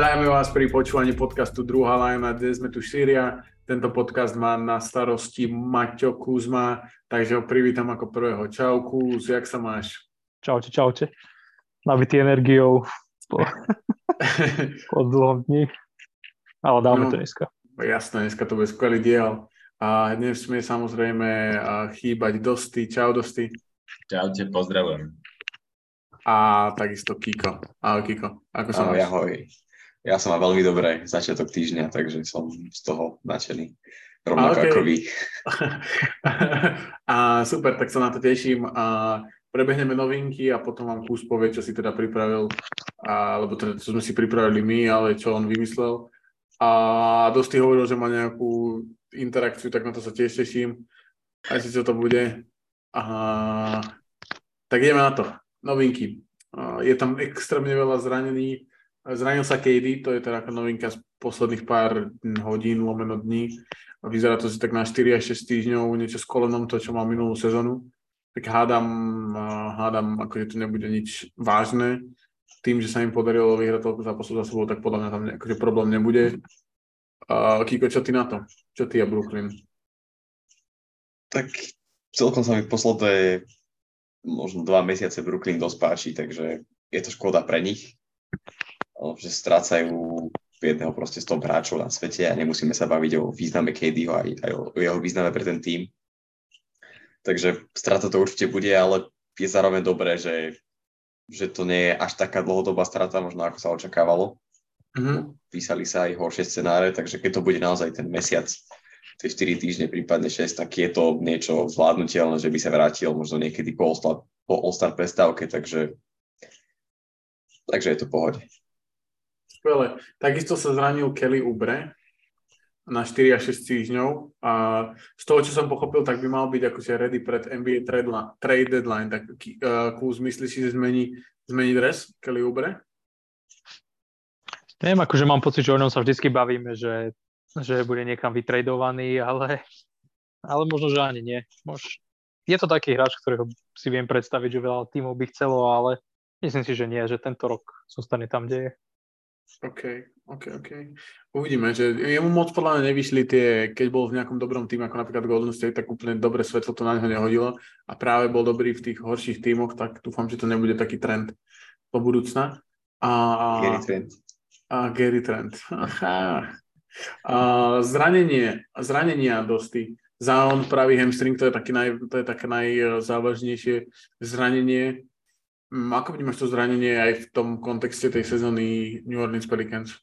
Zdravíme vás pri počúvaní podcastu Druhá lajna. Dnes sme tu štyria. Tento podcast má na starosti Maťo Kuzma, takže ho privítam ako prvého. Čau Kuz, jak sa máš? Čaute, čaute. Nabitý energiou po, po dlhom dni. Ale dáme no, to dneska. Jasné, dneska to bude skvelý diel. A dnes sme samozrejme chýbať Dosty. Čau Dosty. Čaute, pozdravujem. A takisto Kiko. Ahoj Kiko, ako sa máš? Ahoj. Ja som mal veľmi dobré začiatok týždňa, takže som z toho nadšený. Rovnako okay. ako vy. a super, tak sa na to teším. A prebehneme novinky a potom vám Kus povie, čo si teda pripravil, a, lebo teda, čo sme si pripravili my, ale čo on vymyslel. A dosť hovoril, že má nejakú interakciu, tak na to sa tiež teším. Aj si čo to bude. A, tak ideme na to. Novinky. Je tam extrémne veľa zranení Zranil sa KD, to je teda novinka z posledných pár hodín, lomeno dní. Vyzerá to si tak na 4 až 6 týždňov, niečo s kolenom, to, čo mal minulú sezónu. Tak hádam, hádam, akože to nebude nič vážne. Tým, že sa im podarilo vyhrať toľko zápasov za sebou, tak podľa mňa tam akože problém nebude. Uh, Kiko, čo ty na to? Čo ty a Brooklyn? Tak celkom sa mi posledné možno dva mesiace Brooklyn dosť páči, takže je to škoda pre nich že strácajú jedného proste z toho hráčov na svete a nemusíme sa baviť o význame KDho aj, aj o jeho význame pre ten tým. Takže strata to určite bude, ale je zároveň dobré, že, že to nie je až taká dlhodobá strata, možno ako sa očakávalo. Mm-hmm. Písali sa aj horšie scenáre, takže keď to bude naozaj ten mesiac, tie 4 týždne, prípadne 6, tak je to niečo zvládnutelné, že by sa vrátil možno niekedy po All-Star, po All-Star prestávke, takže, takže je to pohode. Skvelé. Takisto sa zranil Kelly Ubre na 4 až 6 týždňov a z toho, čo som pochopil, tak by mal byť akože ready pred NBA trade, deadline. Tak uh, Kuz, myslíš si, že zmení, zmení dres Kelly Ubre? Neviem, akože mám pocit, že o ňom sa vždycky bavíme, že, že bude niekam vytradovaný, ale, ale možno, že ani nie. Mož, je to taký hráč, ktorého si viem predstaviť, že veľa tímov by chcelo, ale myslím si, že nie, že tento rok zostane tam, kde je. OK, OK, OK. Uvidíme, že jemu moc podľa mňa nevyšli tie, keď bol v nejakom dobrom týme, ako napríklad Golden State, tak úplne dobre svetlo to na neho nehodilo a práve bol dobrý v tých horších tímoch, tak dúfam, že to nebude taký trend do budúcna. A, Gary Trend. A Gary Trend. Aha. A zranenie, zranenia dosty. Zion pravý hamstring, to je, taký naj, to je také najzávažnejšie zranenie ako vnímaš to zranenie aj v tom kontexte tej sezóny New Orleans Pelicans?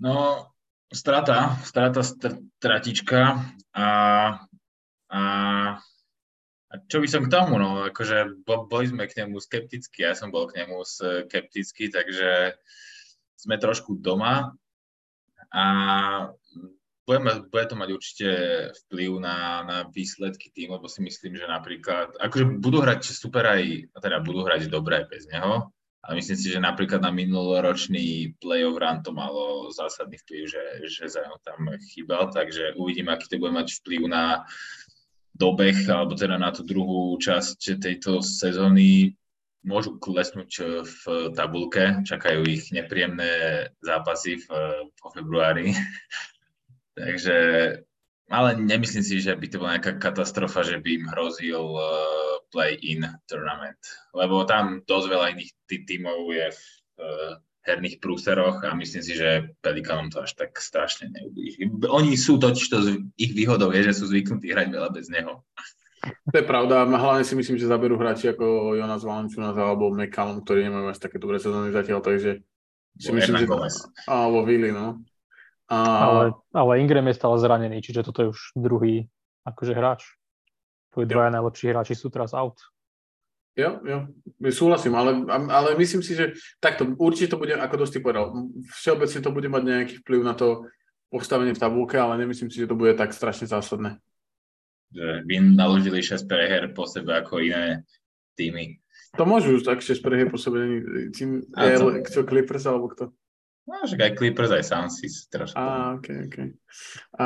No, strata, strata, stratička a, a, a čo by som k tomu, no, akože boli sme k nemu skeptickí, ja som bol k nemu skeptický, takže sme trošku doma a bude, bude to mať určite vplyv na, na výsledky tým, lebo si myslím, že napríklad, akože budú hrať super aj, teda budú hrať dobre bez neho, ale myslím si, že napríklad na minuloročný playoff run to malo zásadný vplyv, že, že Zion tam chýbal, takže uvidím, aký to bude mať vplyv na dobeh, alebo teda na tú druhú časť tejto sezóny. Môžu klesnúť v tabulke, čakajú ich nepríjemné zápasy v, v februári, Takže, ale nemyslím si, že by to bola nejaká katastrofa, že by im hrozil uh, play-in tournament. Lebo tam dosť veľa iných tý- tímov je v uh, herných prúseroch a myslím si, že Pelikanom to až tak strašne neublíži. Oni sú totiž to, ich výhodou je, že sú zvyknutí hrať veľa bez neho. To je pravda, hlavne si myslím, že zaberú hráči ako Jonas Valanciunas alebo McCallum, ktorí nemajú až také dobré sezóny zatiaľ, takže si myslím, že... Alebo Willy, no. A... Ale, ale Ingram je stále zranený, čiže toto je už druhý akože hráč. Tvoji dvaja najlepší hráči sú teraz out. Jo, jo, súhlasím, ale, ale myslím si, že takto, určite to bude, ako dosť povedal, všeobecne to bude mať nejaký vplyv na to postavenie v tabulke, ale nemyslím si, že to bude tak strašne zásadné. By naložili 6 preher po sebe ako iné týmy. To môžu tak 6 preher po sebe, tým, je, Clippers alebo kto? No, že aj Clippers, aj Suns si trošku. Á, ok, ok. A...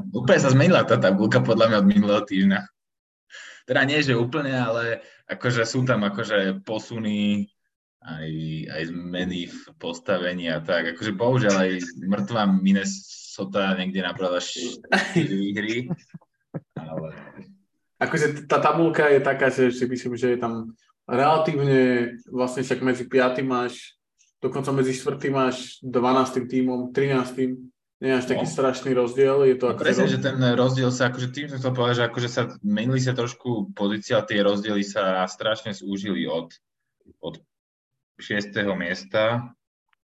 No, úplne sa zmenila tá tabulka podľa mňa od minulého týždňa. Teda nie, že úplne, ale akože sú tam akože posuny aj, aj zmeny v postavení a tak. Akože bohužiaľ aj mŕtva Minnesota niekde nabrala 4 výhry, ale... Akože tá tabulka je taká, že si myslím, že je tam relatívne, vlastne však medzi 5. máš, dokonca medzi 4. máš 12. tímom, 13. Nie je až taký no. strašný rozdiel. Je to no, presne, roz... že ten rozdiel sa, akože tým som chcel povedať, že akože sa menili sa trošku pozícia, tie rozdiely sa strašne zúžili od, od 6. miesta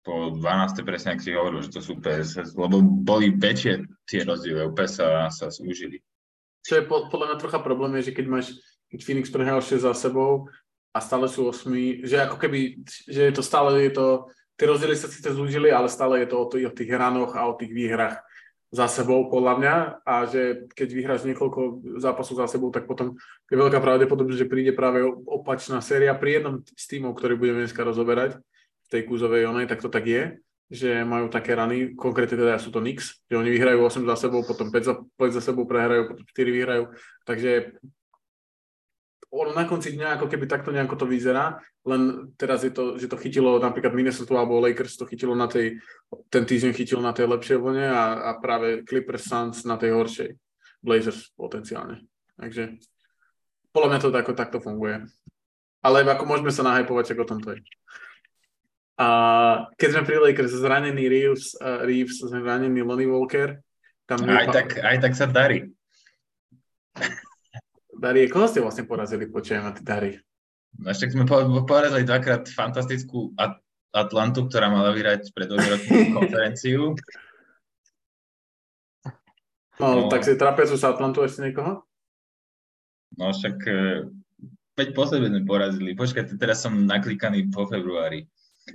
po 12. presne, ak si hovoril, že to sú PS, lebo boli väčšie tie rozdiely, úplne sa, sa zúžili. Čo je podľa mňa trocha problém, je, že keď máš, keď Phoenix prehral 6 za sebou a stále sú 8, že ako keby, že je to stále, je to, tie rozdiely sa síce zúžili, ale stále je to o, o tých hranoch a o tých výhrach za sebou, podľa mňa, a že keď vyhráš niekoľko zápasov za sebou, tak potom je veľká pravdepodobnosť, že príde práve opačná séria pri jednom z týmov, ktorý budeme dneska rozoberať v tej kúzovej onej, tak to tak je, že majú také rany, konkrétne teda sú to Knicks, že oni vyhrajú 8 za sebou, potom 5 za, 5 za sebou prehrajú, potom 4 vyhrajú, takže ono na konci dňa ako keby takto nejako to vyzerá, len teraz je to, že to chytilo napríklad Minnesota alebo Lakers to chytilo na tej, ten týždeň chytilo na tej lepšej vlne a, a práve Clippers Suns na tej horšej. Blazers potenciálne. Takže podľa mňa to tako, takto funguje. Ale ako môžeme sa nahypovať, ako o tom to je. A keď sme pri Lakers, zranený Reeves, uh, Reeves zranený Lonnie Walker. Tam aj, tak, aj tak sa darí. Dari, koho ste vlastne porazili, počujem, a ty Dari? No ešte sme porazili dvakrát fantastickú Atlantu, ktorá mala vyhrať pred dvomi konferenciu. No, no, tak si trapezu sa Atlantu ešte niekoho? No však 5 e, po sebe sme porazili. Počkaj, teraz som naklikaný po februári.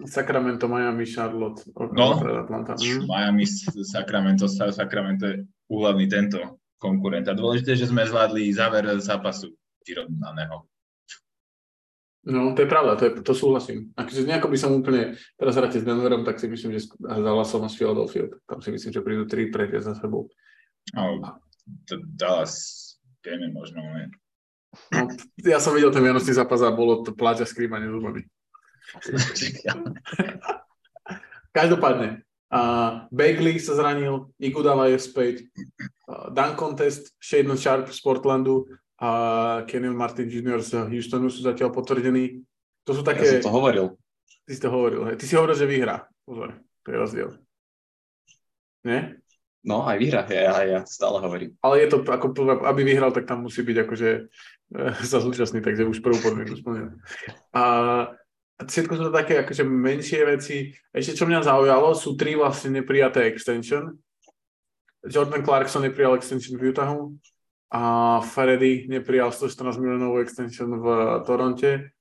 Sacramento, Miami, Charlotte. No, Atlanta. Miami, Sacramento, Sacramento je úhlavný tento konkurent. A dôležité, že sme zvládli záver zápasu vyrovnaného. No, to je pravda, to, je, to súhlasím. Akože nejako by som úplne, teraz hráte s Denverom, tak si myslím, že záhlasom s Philadelphia, tam si myslím, že prídu tri prehry za sebou. No, to Dallas, vieme možno, ne? No, ja som videl ten vianočný zápas a bolo to pláťa skrýmanie zubami. Každopádne, Uh, Bagley sa zranil, Igudala je späť, uh, Dan Contest, Shaden Sharp z Portlandu a Kenyon Martin Jr. z Houstonu sú zatiaľ potvrdení. To sú také... Ja som to hovoril. Ty si to hovoril, hej. Ty si hovoril, že vyhrá. Pozor, to je rozdiel. Nie? No, aj vyhrá, ja, ja stále hovorím. Ale je to, ako, aby vyhral, tak tam musí byť akože sa zúčastný, takže už prvú podmienku splnil. A všetko sú to také akože menšie veci. Ešte čo mňa zaujalo, sú tri vlastne neprijaté extension. Jordan Clarkson neprijal extension v Utahu a Freddy neprijal 114 miliónovú extension v Toronte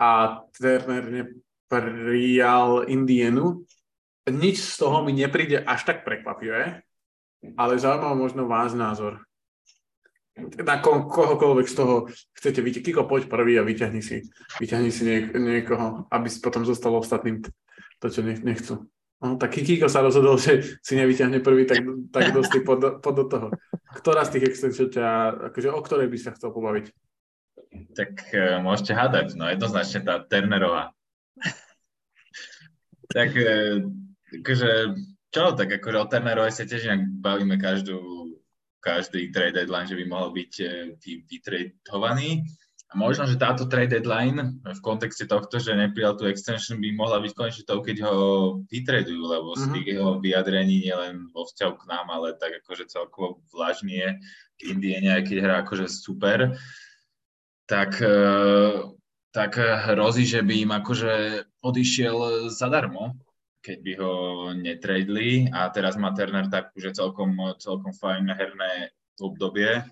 a Turner neprijal Indianu. Nič z toho mi nepríde až tak prekvapivé, ale zaujímavé možno váš názor na ko- kohokoľvek z toho chcete vyťahnuť. Kiko, poď prvý a vyťahni si, vyťahni si niek- niekoho, aby si potom zostalo ostatným to, čo nech- nechcú. No, tak Kiko sa rozhodol, že si nevyťahne prvý, tak, tak dosť pod, pod do toho. Ktorá z tých extensiov ťa, akože o ktorej by sa chcel pobaviť? Tak uh, môžete hádať, no jednoznačne tá Turnerová. tak uh, akože, čo, tak akože o Turnerovej sa tiež bavíme každú každý trade deadline, že by mohol byť e, vytradovaný. A možno, že táto trade deadline v kontexte tohto, že neprijal tú extension, by mohla byť konečne tou, keď ho vytradujú, lebo z mhm. tých jeho vyjadrení nielen vo vzťahu k nám, ale tak akože celkovo vlažnie k Indiene, aj keď hrá akože super, tak, e, tak hrozí, že by im akože odišiel zadarmo keď by ho netradeli a teraz má Turner tak už celkom, celkom fajn herné obdobie.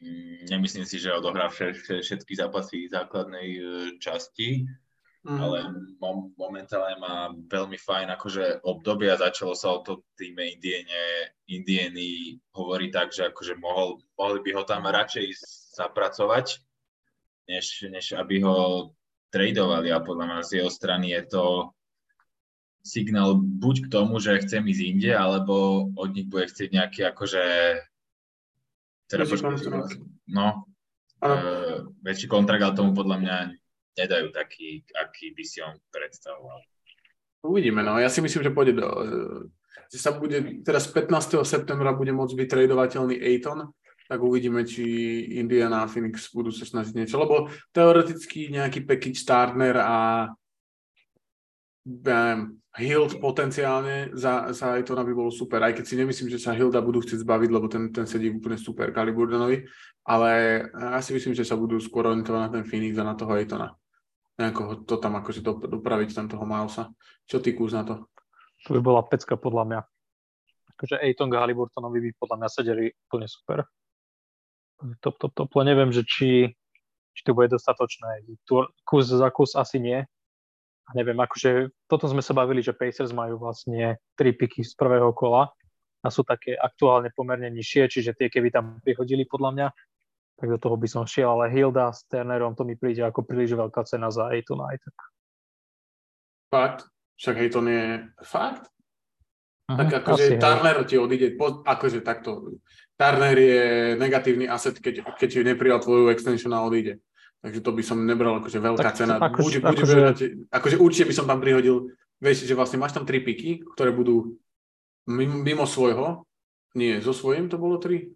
Mm, nemyslím si, že odohrá všetky zápasy základnej e, časti, mm. ale mom, momentálne má veľmi fajn akože obdobie a začalo sa o to týme Indiene, Indieny hovorí tak, že akože mohol, mohli by ho tam radšej zapracovať, než, než aby ho tradovali a podľa mňa z jeho strany je to signál buď k tomu, že chcem ísť inde, alebo od nich bude chcieť nejaký akože teda počkej, no, uh, väčší kontrakt, ale tomu podľa mňa nedajú taký, aký by si on predstavoval. Uvidíme, no. Ja si myslím, že pôjde do... Že sa bude, teraz 15. septembra bude môcť byť tradovateľný Aiton, tak uvidíme, či Indiana a Phoenix budú sa snažiť niečo, lebo teoreticky nejaký package Turner a um, Hild potenciálne za, za Aitona by bolo super, aj keď si nemyslím, že sa Hilda budú chcieť zbaviť, lebo ten, ten sedí úplne super Caliburdanovi, ale ja si myslím, že sa budú skôr orientovať na ten Phoenix a na toho Aitona. Nejako to tam akože do, dopraviť tam toho Milesa. Čo ty kúz na to? To by bola pecka podľa mňa. Akože Aiton a Haliburtonovi by podľa mňa sedeli úplne super. Top, top, top. Neviem, že či, či to bude dostatočné. Kus za kus asi nie, neviem, akože toto sme sa bavili, že Pacers majú vlastne tri piky z prvého kola a sú také aktuálne pomerne nižšie, čiže tie keby tam prihodili podľa mňa, tak do toho by som šiel, ale Hilda s Turnerom to mi príde ako príliš veľká cena za Aiton aj tak. Fakt? Však Aiton je fakt? Uh-huh, tak akože Turner ti odíde, po, akože takto, Turner je negatívny asset, keď, keď neprijal tvoju extension a odíde. Takže to by som nebral akože veľká tak, cena. Ako, bude, bude akože... Bežať, akože určite by som tam prihodil, vieš, že vlastne máš tam tri piky, ktoré budú mimo, mimo svojho. Nie, so svojím to bolo tri?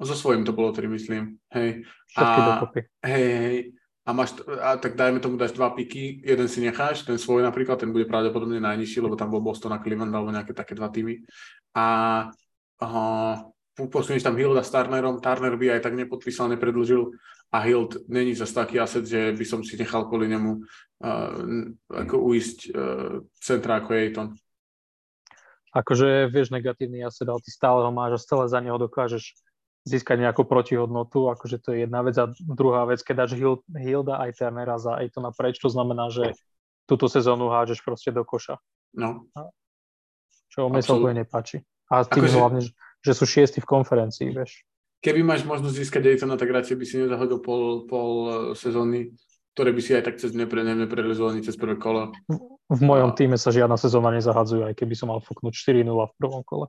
So svojím to bolo tri, myslím. Hej. Všetky a, dokopy. Hej, hej. A, máš, a tak dajme tomu, dáš dva piky, jeden si necháš, ten svoj napríklad, ten bude pravdepodobne najnižší, lebo tam bol Boston a Cleveland alebo nejaké také dva týmy. A, a posunieš tam Hilda s Turnerom, Turner by aj tak nepodpísal, nepredlžil a Hild není zase taký aset, že by som si nechal kvôli nemu uh, ako uísť uh, centra ako Ejton. Akože vieš negatívny aset, ale ty stále ho máš a stále za neho dokážeš získať nejakú protihodnotu, akože to je jedna vec a druhá vec, keď dáš Hilda aj Turnera za Ejtona preč, to znamená, že túto sezónu hážeš proste do koša. No. Čo mne sa úplne nepáči. A tým akože... hlavne, že sú šiesti v konferencii, vieš keby máš možnosť získať Daytona, tak radšej by si nezahodil pol, pol eh, sezóny, ktoré by si aj tak cez nepre, neprerezoval cez prvé kolo. V mojom týme sa žiadna sezóna nezahadzuje, aj keby som mal fúknuť 4-0 v prvom kole.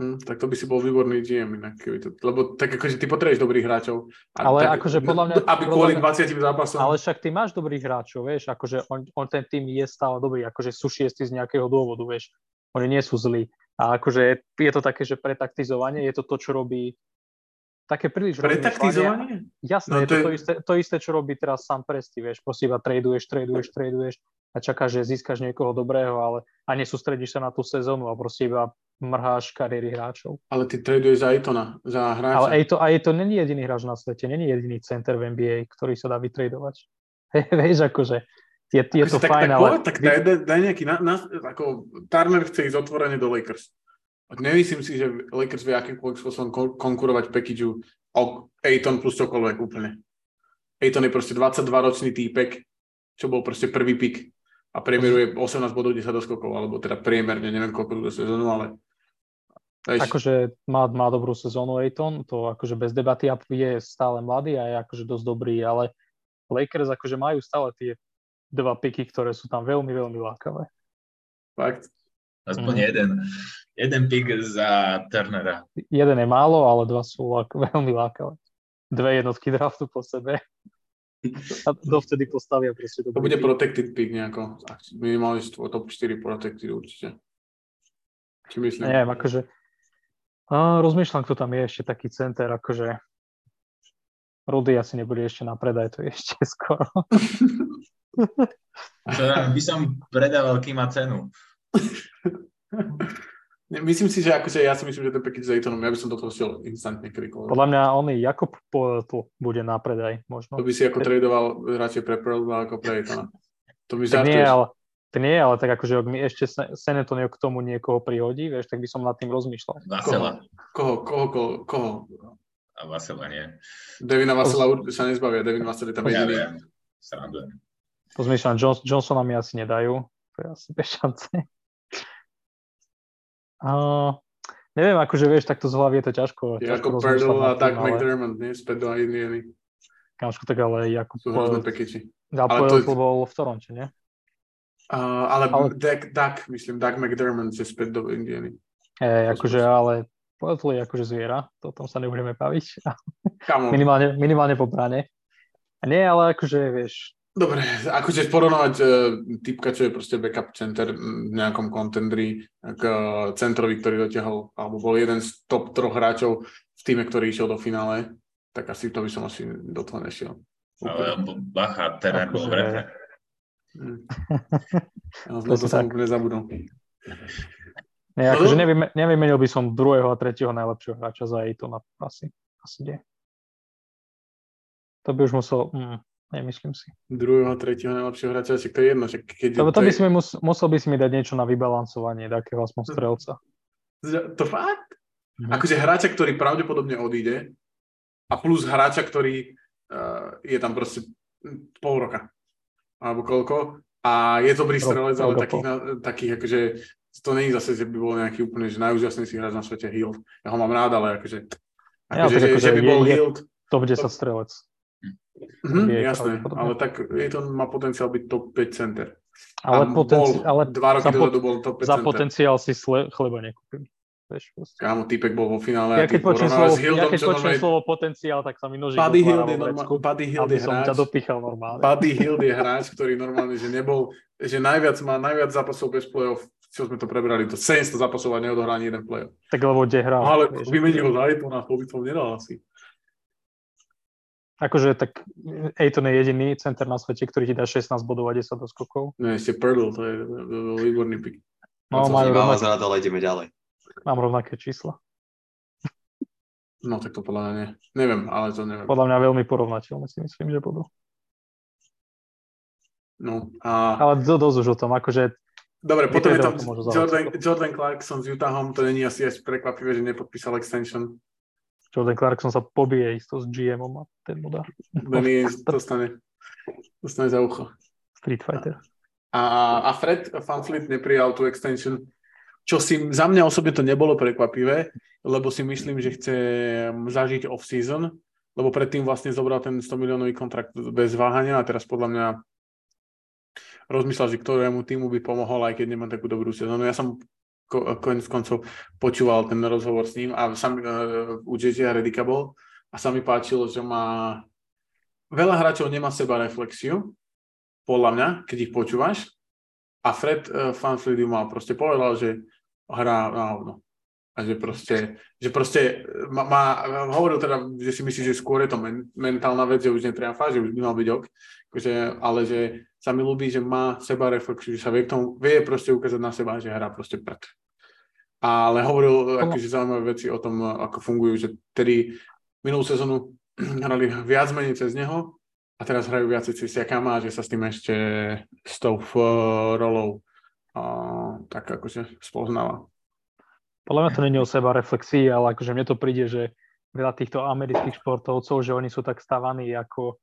Hm, tak to by si bol výborný GM inak, keby to, lebo tak akože ty potrebuješ dobrých hráčov. A ale tak, akože podľa mňa... Aby kvôli 20 zápasom... Ale však ty máš dobrých hráčov, vieš, akože on, on ten tým je stále dobrý, akože sú šiesti z nejakého dôvodu, vieš. Oni nie sú zlí. A akože je to také, že pretaktizovanie, je to to, čo robí také príliš Pretaktizovanie? Jasné, no, je to, je... To, isté, to isté, čo robí teraz sám Presti, vieš, proste iba traduješ, traduješ, traduješ a čakáš, že získaš niekoho dobrého, ale a nesústredíš sa na tú sezónu a proste iba mrháš kariéry hráčov. Ale ty traduješ za Aitona, za hráča. Ale Aito, Aito není jediný hráč na svete, není jediný center v NBA, ktorý sa dá vytradovať. vieš, akože je, je to tak, fajn, tak, ale... Tak daj, daj, daj nejaký, na, na, ako Turner chce ísť otvorene do Lakers. Nemyslím si, že Lakers vie akýmkoľvek spôsobom konkurovať packageu o Aiton plus čokoľvek úplne. Aiton je proste 22-ročný týpek, čo bol proste prvý pick a priemeruje 18 bodov 10 doskokov, alebo teda priemerne, neviem koľko do sezónu, ale Eš. Akože má, má dobrú sezónu Aiton, to akože bez debaty a je stále mladý a je akože dosť dobrý, ale Lakers akože majú stále tie dva piky, ktoré sú tam veľmi, veľmi lákavé. Fakt. Aspoň mm. jeden. Jeden pick za Turnera. Jeden je málo, ale dva sú lak- veľmi lákavé. Dve jednotky draftu po sebe. A dovtedy postavia proste To bude pick. protected pick nejako. Minimálne top 4 protected určite. Či myslím? Neviem, akože a rozmýšľam, kto tam je ešte taký center, akože Rudy asi nebude ešte na predaj, to je ešte skoro. To by som predával, kým má cenu. Myslím si, že akože ja si myslím, že ten package s Aytonom, ja by som do toho šiel instantne krikol. Podľa mňa on Jakob tu bude na predaj, možno. To by si ako tradoval radšej pre Pearl ako pre Aytona. To mi tak nie, ale, to nie, ale tak akože ak mi ešte San Antonio k tomu niekoho prihodí, vieš, tak by som nad tým rozmýšľal. Vasela. Koho? Koho? Koho? koho? A Vasela nie. Devina Vasela sa nezbavia, Devin Vasela je tam jediný. Ja viem, srandujem. Pozmýšľam, Johnsona mi asi nedajú, to je asi bez šance. Uh, neviem, akože vieš, takto z hlavy je to ťažko. Je ťažko ako Perdle a Doug ale... McDermott, nie? Späť do Indiany. Kámoško, tak ale ako... Sú hrozné pekiči. Ale to je... bol v Toronte, nie? Uh, ale, ale... Doug, Doug, myslím, Doug McDermott je späť do Indiany. Hej, akože, ale Poetl je akože zviera, to o tom sa nebudeme baviť. minimálne, minimálne po bráne. A nie, ale akože, vieš, Dobre, akože porovnávať uh, typka, čo je proste backup center v nejakom contendri k uh, centrovi, ktorý dotiahol, alebo bol jeden z top troch hráčov v týme, ktorý išiel do finále, tak asi to by som asi do toho nešiel. Ale bacha, ten bol v. Ja to, som úplne zabudol. No akože nevym, nevymenil by som druhého a tretieho najlepšieho hráča za Ejtona. Asi, asi nie. To by už musel... Mm, Nemyslím si. Druhého, tretieho najlepšieho hráča, však to je jedno. Však keď to, to, by si mi mus, musel by si mi dať niečo na vybalancovanie takého aspoň strelca. To fakt? Mhm. Akože hráča, ktorý pravdepodobne odíde a plus hráča, ktorý uh, je tam proste pol roka. Alebo koľko. A je dobrý strelec, ale takých, na, takých akože to není zase, že by bol nejaký úplne že najúžasnejší hráč na svete Hild. Ja ho mám rád, ale akože, akože ja, že, akože že, by bol je, Hild. Top 10 strelec. Mm, je jasné, ale tak je to má potenciál byť top 5 center. Ale, potenci- bol, ale dva roky dozadu bol top 5 za center. potenciál si sle- chleba nekúpim. Kámo, typek bol vo finále. Ja keď počujem slovo, Hildom, ja keď počujem slovo potenciál, tak sa mi noží Buddy Hill je, Hill je hráč. ťa dopichal normálne. Buddy Hill je hráč, ktorý normálne, že nebol, že najviac má najviac zápasov bez play-off čo sme to prebrali, to 700 zápasov a neodohrá ani jeden play-off. Tak lebo kde hral. Ale vymenil ho za Aitona, to by nedal asi. Akože tak Aiton je jediný center na svete, ktorý ti dá 16 bodov a 10 doskokov. No ešte Purdle, to je, výborný pick. No, no majú rovnaké... na dole, ideme ďalej. Mám rovnaké čísla. No tak to podľa mňa nie. Neviem, ale to neviem. Podľa mňa veľmi porovnateľné si myslím, že budú. No a... Ale to dosť už o tom, akože Dobre, potom je tam Jordan, Jordan Clarkson s Utahom, to není asi až prekvapivé, že nepodpísal extension. Jordan Clarkson sa pobije isto s GMom a ten mu dá. Benny dostane, dostane za ucho. Street Fighter. A, a Fred Fanfleet neprijal tú extension, čo si za mňa osobne to nebolo prekvapivé, lebo si myslím, že chce zažiť off-season, lebo predtým vlastne zobral ten 100 miliónový kontrakt bez váhania a teraz podľa mňa rozmýšľal, že ktorému týmu by pomohol, aj keď nemá takú dobrú sezónu. Ja som konec koncov počúval ten rozhovor s ním a sami, uh, u JJ Redika bol a sa mi páčilo, že má veľa hráčov nemá seba reflexiu, podľa mňa, keď ich počúvaš a Fred uh, Fanfleet mal proste povedal, že hrá na hovno. A že proste, že proste má, má, hovoril teda, že si myslí, že skôr je to men, mentálna vec, že už netreba fáť, že už by mal byť ok, akože, ale že sa mi ľúbi, že má seba reflexiu, že sa vie, k tomu, vie proste ukázať na seba, že hrá proste prd ale hovoril akože zaujímavé veci o tom, ako fungujú, že tedy minulú sezónu hrali viac menej cez neho a teraz hrajú viac cez Siakama a že sa s tým ešte s tou rolou uh, tak akože spoznáva. Podľa mňa to není o seba reflexii, ale akože mne to príde, že veľa týchto amerických športovcov, že oni sú tak stavaní ako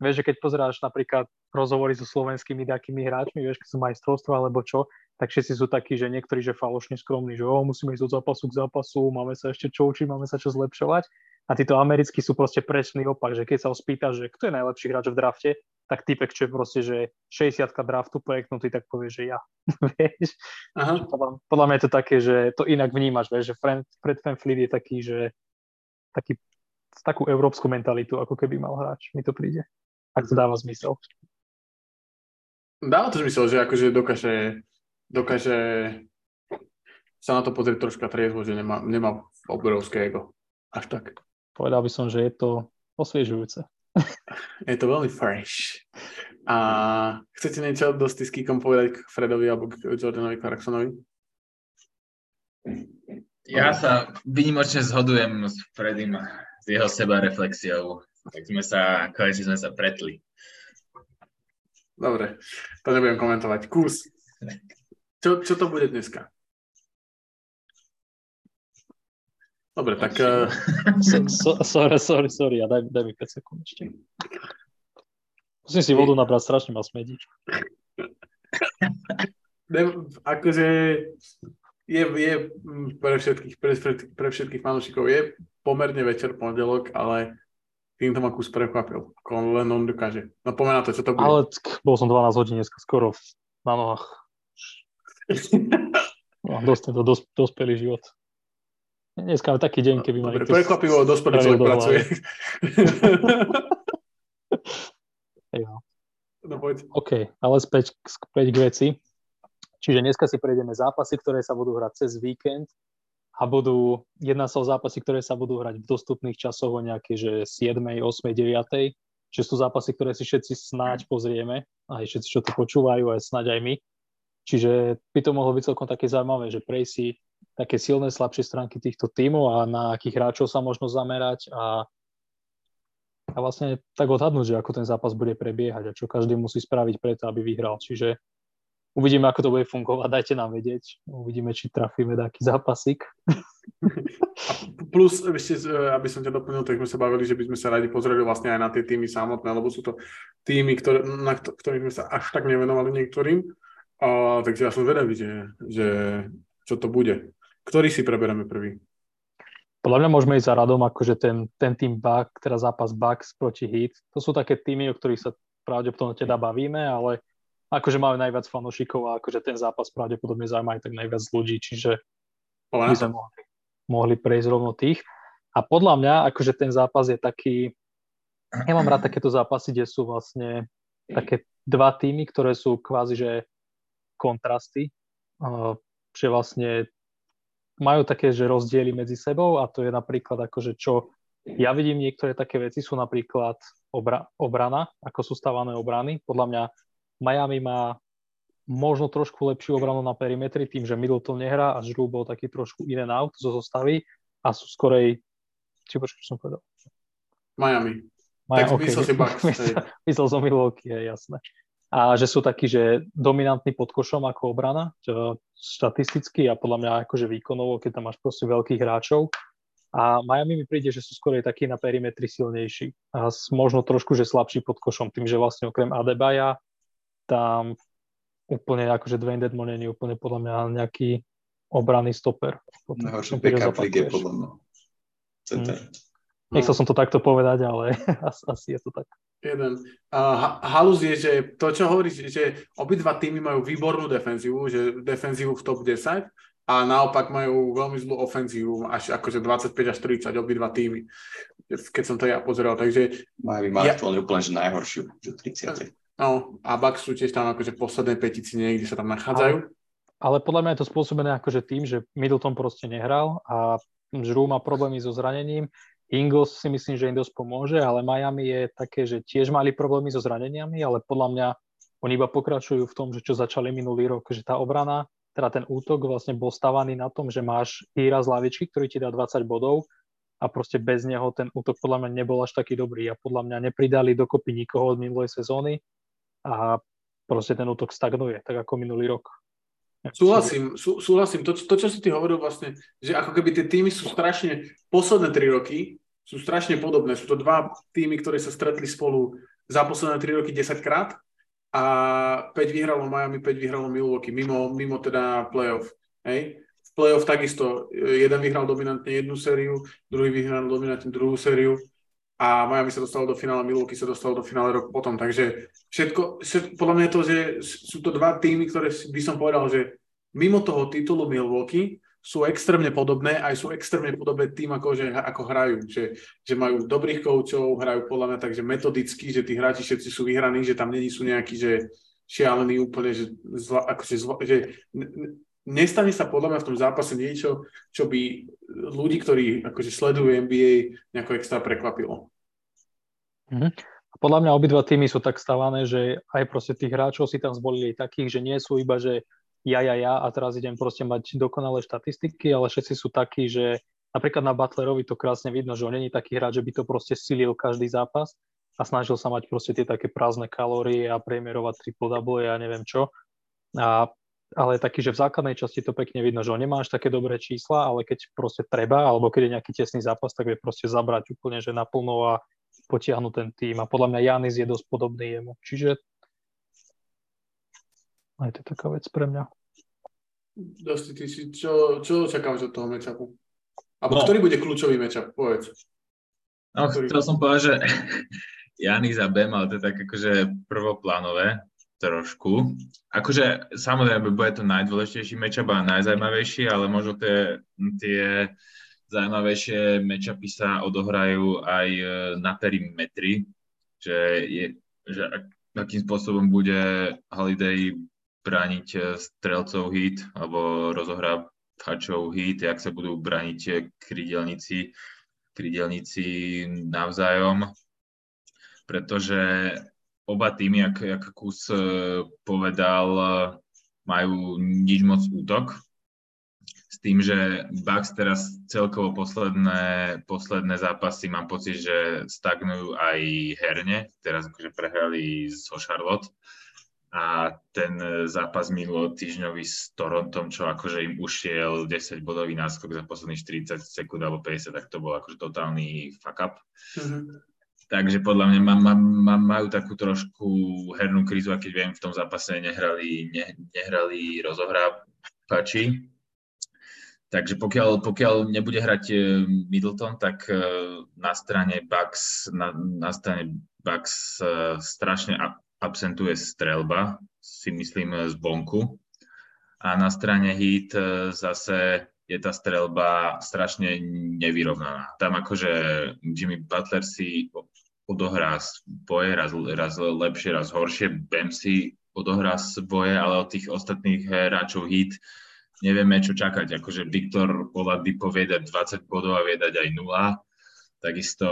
Vieš, že keď pozeráš napríklad rozhovory so slovenskými takými hráčmi, vieš, keď sú majstrovstva alebo čo, tak všetci sú takí, že niektorí, že falošne skromní, že oh, musíme ísť od zápasu k zápasu, máme sa ešte čo učiť, máme sa čo zlepšovať. A títo americkí sú proste presný opak, že keď sa ho spýta, že kto je najlepší hráč v drafte, tak typek, čo je proste, že 60 draftu projektnú, tak povie, že ja. vieš? Aha. Podľa, podľa, mňa je to také, že to inak vnímaš, vieš, že Fred, Fred Van Fleet je taký, že taký, takú európsku mentalitu, ako keby mal hráč, mi to príde. Ak to dáva zmysel. Dáva to zmysel, že akože dokáže, dokáže sa na to pozrieť troška triezvo, že nemá, nemá obrovské ego. Až tak. Povedal by som, že je to osviežujúce. Je to veľmi fresh. A chcete niečo dosť s Kýkom povedať k Fredovi alebo k Jordanovi Clarksonovi? Ja sa vynimočne zhodujem s Fredim, s jeho seba reflexiou tak sme sa, konečne sme sa pretli. Dobre, to nebudem komentovať. Kus. Čo, čo to bude dneska? Dobre, tak... Uh... So, so, sorry, sorry, sorry, ja daj, daj mi 5 sekúnd ešte. Musím si vodu nabrať, strašne ma smedí. akože je, je pre všetkých, pre, pre všetkých fanúšikov je pomerne večer pondelok, ale to ma kus prekvapil, ako on len on dokáže. No pomená to, čo to bude. Ale bol som 12 hodín dneska skoro na nohách. no, dosť to dos, dospelý život. Dneska je taký deň, keby mali... Dobre, prekvapivo, dospelý človek pracuje. poď. OK, ale späť, späť k veci. Čiže dneska si prejdeme zápasy, ktoré sa budú hrať cez víkend a budú, jedná sa o zápasy, ktoré sa budú hrať v dostupných časoch o nejaké, že 7, 8, 9. Čiže sú zápasy, ktoré si všetci snáď pozrieme, aj všetci, čo to počúvajú, aj snáď aj my. Čiže by to mohlo byť celkom také zaujímavé, že prejsť si také silné, slabšie stránky týchto tímov a na akých hráčov sa možno zamerať a, a vlastne tak odhadnúť, že ako ten zápas bude prebiehať a čo každý musí spraviť preto, aby vyhral. Čiže Uvidíme, ako to bude fungovať, dajte nám vedieť. Uvidíme, či trafíme taký zápasik. Plus, ešte, e, aby som ťa doplnil, tak sme sa bavili, že by sme sa radi pozreli vlastne aj na tie týmy samotné, lebo sú to týmy, ktoré, na ktorých sme sa až tak nevenovali niektorým. A, takže ja som vedavý, že, že čo to bude. Ktorý si preberáme prvý? Podľa mňa môžeme ísť za radom, akože ten, ten tým Buck, teda zápas Bucks proti Heat. To sú také týmy, o ktorých sa pravdepodobne teda bavíme, ale akože máme najviac fanúšikov a akože ten zápas pravdepodobne zaujíma aj tak najviac ľudí, čiže by sme mohli, mohli prejsť rovno tých. A podľa mňa, akože ten zápas je taký, ja mám rád takéto zápasy, kde sú vlastne také dva týmy, ktoré sú kvázi, že kontrasty, že vlastne majú také, že rozdiely medzi sebou a to je napríklad akože čo ja vidím niektoré také veci sú napríklad obra, obrana, ako sú stávané obrany. Podľa mňa Miami má možno trošku lepšiu obranu na perimetri tým, že Middleton nehrá a Žrú bol taký trošku in and out zo zostavy a sú skorej... Či počkaj, som povedal? Miami. Miami tak okay. myslel si Bucks. myslel, myslel som Milwaukee, je jasné. A že sú takí, že dominantní pod košom ako obrana, čo štatisticky a podľa mňa akože výkonovo, keď tam máš proste veľkých hráčov. A Miami mi príde, že sú skôr takí na perimetri silnejší a možno trošku, že slabší pod košom, tým, že vlastne okrem Adebaja tam úplne akože Dwayne Dedmon nie je úplne podľa mňa nejaký obranný stoper. Najhorší backup lige podľa mňa. Hmm. Nechcel som to takto povedať, ale asi, asi je to tak. Jeden. Uh, halus je, že to, čo hovoríš, že obidva týmy majú výbornú defenzívu, že defenzívu v top 10 a naopak majú veľmi zlú ofenzívu, až akože 25 až 30 obidva týmy, keď som to ja pozeral. Takže... Majú ja... úplne že najhoršiu, že 30. No a Bucks sú tiež tam akože poslednej petici niekde sa tam nachádzajú. Ale, ale podľa mňa je to spôsobené akože tým, že Middleton proste nehral a Žrú má problémy so zranením. Ingles si myslím, že im dosť pomôže, ale Miami je také, že tiež mali problémy so zraneniami, ale podľa mňa oni iba pokračujú v tom, že čo začali minulý rok, že tá obrana, teda ten útok vlastne bol stavaný na tom, že máš hýra z lavičky, ktorý ti dá 20 bodov a proste bez neho ten útok podľa mňa nebol až taký dobrý a podľa mňa nepridali dokopy nikoho od minulej sezóny a proste ten útok stagnuje, tak ako minulý rok. Súhlasím, sú, súhlasím. To, to, čo si ty hovoril vlastne, že ako keby tie týmy sú strašne, posledné tri roky sú strašne podobné. Sú to dva týmy, ktoré sa stretli spolu za posledné tri roky 10 krát a 5 vyhralo Miami, 5 vyhralo Milwaukee, mimo, mimo teda playoff. Hej? V playoff takisto jeden vyhral dominantne jednu sériu, druhý vyhral dominantne druhú sériu a Miami sa dostalo do finále, Milwaukee sa dostalo do finále rok potom. Takže všetko, všetko, podľa mňa je to, že sú to dva týmy, ktoré by som povedal, že mimo toho titulu Milwaukee sú extrémne podobné, aj sú extrémne podobné tým, ako, že, ako hrajú. Že, že majú dobrých koučov, hrajú podľa mňa takže metodicky, že tí hráči všetci sú vyhraní, že tam není sú nejakí, že šialení úplne, že, zla, akože zla, že nestane sa podľa mňa v tom zápase niečo, čo by ľudí, ktorí akože sledujú NBA, nejako extra prekvapilo. Mm-hmm. Podľa mňa obidva týmy sú tak stavané, že aj proste tých hráčov si tam zvolili takých, že nie sú iba, že ja, ja, ja a teraz idem proste mať dokonalé štatistiky, ale všetci sú takí, že napríklad na Butlerovi to krásne vidno, že on není taký hráč, že by to proste silil každý zápas a snažil sa mať proste tie také prázdne kalórie a premierovať triple double a neviem čo. A ale taký, že v základnej časti to pekne vidno, že on nemá až také dobré čísla, ale keď proste treba, alebo keď je nejaký tesný zápas, tak vie proste zabrať úplne, že naplno a potiahnuť ten tým. A podľa mňa Janis je dosť podobný jemu. Čiže aj to je taká vec pre mňa. Dosti, ty si, čo, čo očakávaš od toho matchupu? Alebo no. ktorý bude kľúčový matchup? Povedz. No, ktorý... chcel som povedať, že Janis a Bem, ale to je tak akože prvoplánové trošku. Akože samozrejme bude to najdôležitejší matchup a najzajímavejší, ale možno tie, tie zaujímavejšie matchupy sa odohrajú aj e, na perimetri, že, je, že akým spôsobom bude Holiday brániť strelcov hit alebo rozohrá hačov hit, jak sa budú brániť krydelníci, krydelníci navzájom, pretože oba týmy, jak, jak Kus povedal, majú nič moc útok, s tým, že Bucks teraz celkovo posledné, posledné zápasy mám pocit, že stagnujú aj herne. Teraz akože prehrali so Charlotte a ten zápas týždňový s Torontom, čo akože im ušiel 10 bodový náskok za posledných 40 sekúnd alebo 50, tak to bol akože totálny fuck up. Mm-hmm. Takže podľa mňa má, má, má, majú takú trošku hernú krízu a keď viem, v tom zápase nehrali, ne, nehrali rozohrávači, Takže pokiaľ, pokiaľ nebude hrať e, Middleton, tak e, na strane Bucks, na, na strane Bucks e, strašne absentuje strelba, si myslím, z bonku. A na strane Heat zase je tá strelba strašne nevyrovnaná. Tam akože Jimmy Butler si odohrá boje raz, raz lepšie, raz horšie. Bam si odohrá boje, ale od tých ostatných hráčov Heat nevieme, čo čakať. Akože Viktor Oladipo vie dať 20 bodov a vie dať aj 0. Takisto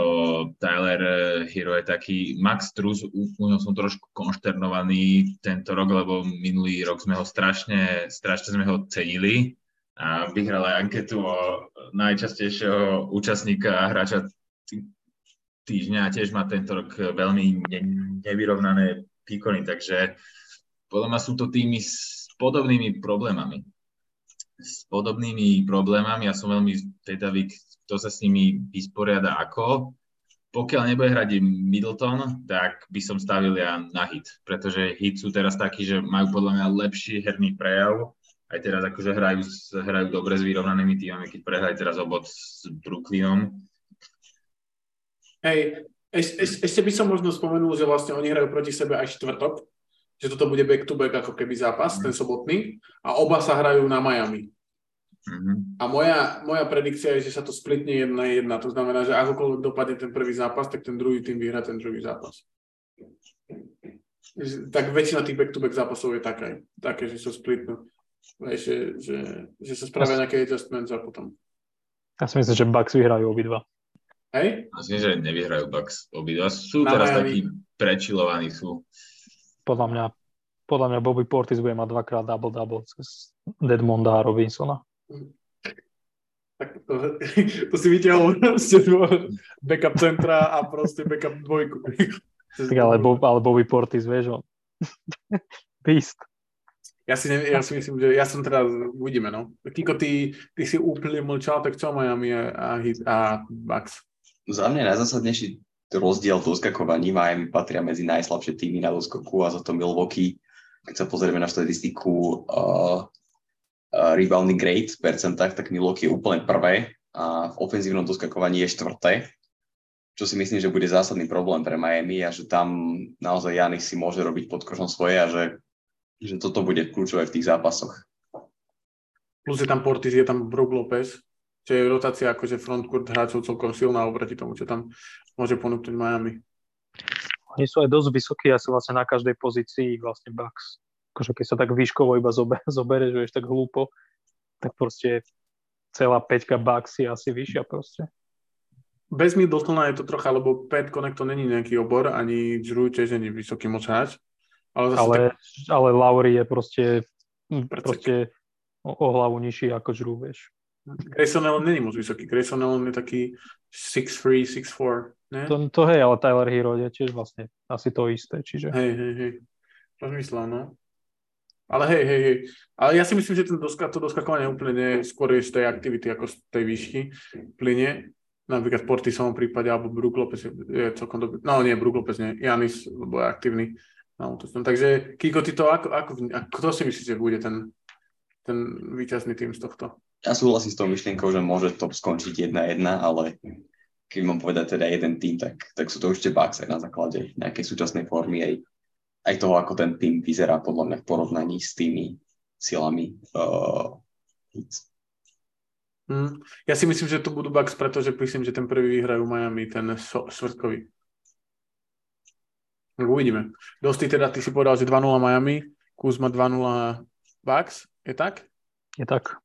Tyler eh, Hero je taký, Max Trus, u som trošku konšternovaný tento rok, lebo minulý rok sme ho strašne, strašne sme ho cenili a vyhral aj anketu o najčastejšieho účastníka a hráča týždňa a tiež má tento rok veľmi nevyrovnané výkony, takže podľa mňa sú to týmy s podobnými problémami s podobnými problémami. Ja som veľmi zvedavý, kto sa s nimi vysporiada ako. Pokiaľ nebude hrať Middleton, tak by som stavil ja na hit, pretože hit sú teraz takí, že majú podľa mňa lepší herný prejav. Aj teraz akože hrajú, hrajú dobre s vyrovnanými týmami, keď prehrajú teraz obod s Brooklynom. Hej, eš, ešte by som možno spomenul, že vlastne oni hrajú proti sebe aj štvrtok, že toto bude back-to-back ako keby zápas, mm. ten sobotný, a oba sa hrajú na Miami. Mm-hmm. A moja, moja predikcia je, že sa to splitne jedna jedna. To znamená, že akokoľvek dopadne ten prvý zápas, tak ten druhý tým vyhrá ten druhý zápas. Tak väčšina tých back-to-back zápasov je také, také že sa splitnú. Že, že, že sa spravia nejaké adjustments a potom. Ja si myslím, že Bucks vyhrajú obidva. Hej? Myslím, že nevyhrajú Bucks obidva. Sú na teraz Miami. takí prečilovaní sú podľa mňa, podľa mňa Bobby Portis bude mať dvakrát double-double cez Deadmonda a Robinsona. Tak to, to si vyťahol proste backup centra a proste backup dvojku. Tak ale, Bob, ale Bobby Portis, vieš, on. Beast. Ja si, ne, ja si myslím, že ja som teda, uvidíme, no. Kiko, ty, ty si úplne mlčal, tak čo Miami a, a, a Bucks? Za mňa najzásadnejší rozdiel doskakovaní. Miami patria medzi najslabšie týmy na doskoku a za to Milwaukee, keď sa pozrieme na štatistiku uh, rebounding rate v percentách, tak Milwaukee je úplne prvé a v ofenzívnom doskakovaní je štvrté, čo si myslím, že bude zásadný problém pre Miami a že tam naozaj Janis si môže robiť pod košom svoje a že, že toto bude kľúčové v tých zápasoch. Plus je tam Portis, je tam Brook Lopez, čo je rotácia akože frontcourt hráčov celkom silná oproti tomu, čo tam môže ponúknuť Miami. Oni sú aj dosť vysokí, asi vlastne na každej pozícii vlastne Bucks. Akože keď sa tak výškovo iba zober, zobere, že tak hlúpo, tak proste celá peťka Bucks je asi vyššia proste. Bez Middletona je to trocha, lebo Pat Connect to není nejaký obor, ani Drew tiež není vysoký moc hráč. Ale, ale, tak... ale Lowry je proste, proste o, o hlavu nižší ako Drew, vieš. Grayson Allen není moc vysoký. Grayson Allen je taký 6'3", 6'4", ne? To, to hej, ale Tyler Hero je tiež vlastne asi to isté, čiže... Hej, hej, hej. Rozmyslel, no. Ale hej, hej, hej. Ale ja si myslím, že ten doska, to doskakovanie úplne nie skôr je z tej aktivity ako z tej výšky plyne. Napríklad v Portisovom prípade, alebo Brook Lopez je, je celkom dobrý. No nie, Brook Lopez nie. Janis, lebo je aktívny. No, to som. Takže Kiko, ty to ako, ako, ako, kto si myslíš, že bude ten, ten víťazný tým z tohto? ja súhlasím s tou myšlienkou, že môže to skončiť 1-1, ale keď mám povedať teda jeden tým, tak, tak sú to určite Bucks aj na základe nejakej súčasnej formy, aj, aj toho, ako ten tým vyzerá podľa mňa v porovnaní s tými silami uh, Hmm. Ja si myslím, že to budú Bucks, pretože myslím, že ten prvý vyhrajú Miami, ten so, štvrtkový. No, uvidíme. Dosti teda, ty si povedal, že 2-0 Miami, Kuzma 2-0 Bucks, je tak? Je tak.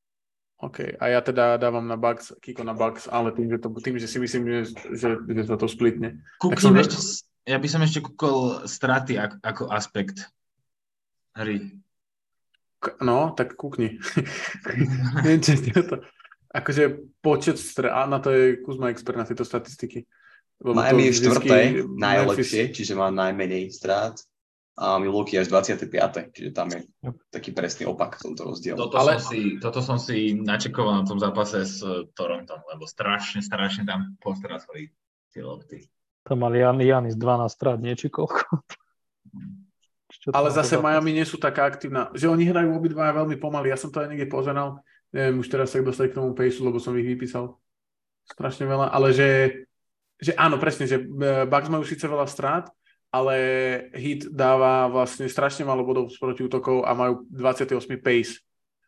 OK, a ja teda dávam na Bucks, Kiko na Bucks, ale tým, že, to, tým, že si myslím, že, že, že sa to splitne. Kúknem ešte, ja by som ešte kúkol straty ako, ako aspekt hry. No, tak kúkni. Neviem, či to... Akože počet strát, na to je Kuzma expert na tieto statistiky. Lebo Miami je štvrté najlepšie, Memphis... čiže má najmenej strát a Milwaukee až 25. Čiže tam je taký presný opak v tomto rozdielu. Toto, Ale... som si, toto som si načekoval na tom zápase s Torontom, lebo strašne, strašne tam postracali tie lopty. Tam mali Jan, Janis 12 strát, nie či koľko. Ale zase Miami nie sú taká aktívna, že oni hrajú obidva veľmi pomaly. Ja som to aj niekde pozeral, neviem už teraz sa dostať k tomu pejsu, lebo som ich vypísal strašne veľa, ale že, že áno, presne, že e, Bucks majú síce veľa strát, ale Hit dáva vlastne strašne málo bodov z protiútokov a majú 28 pace.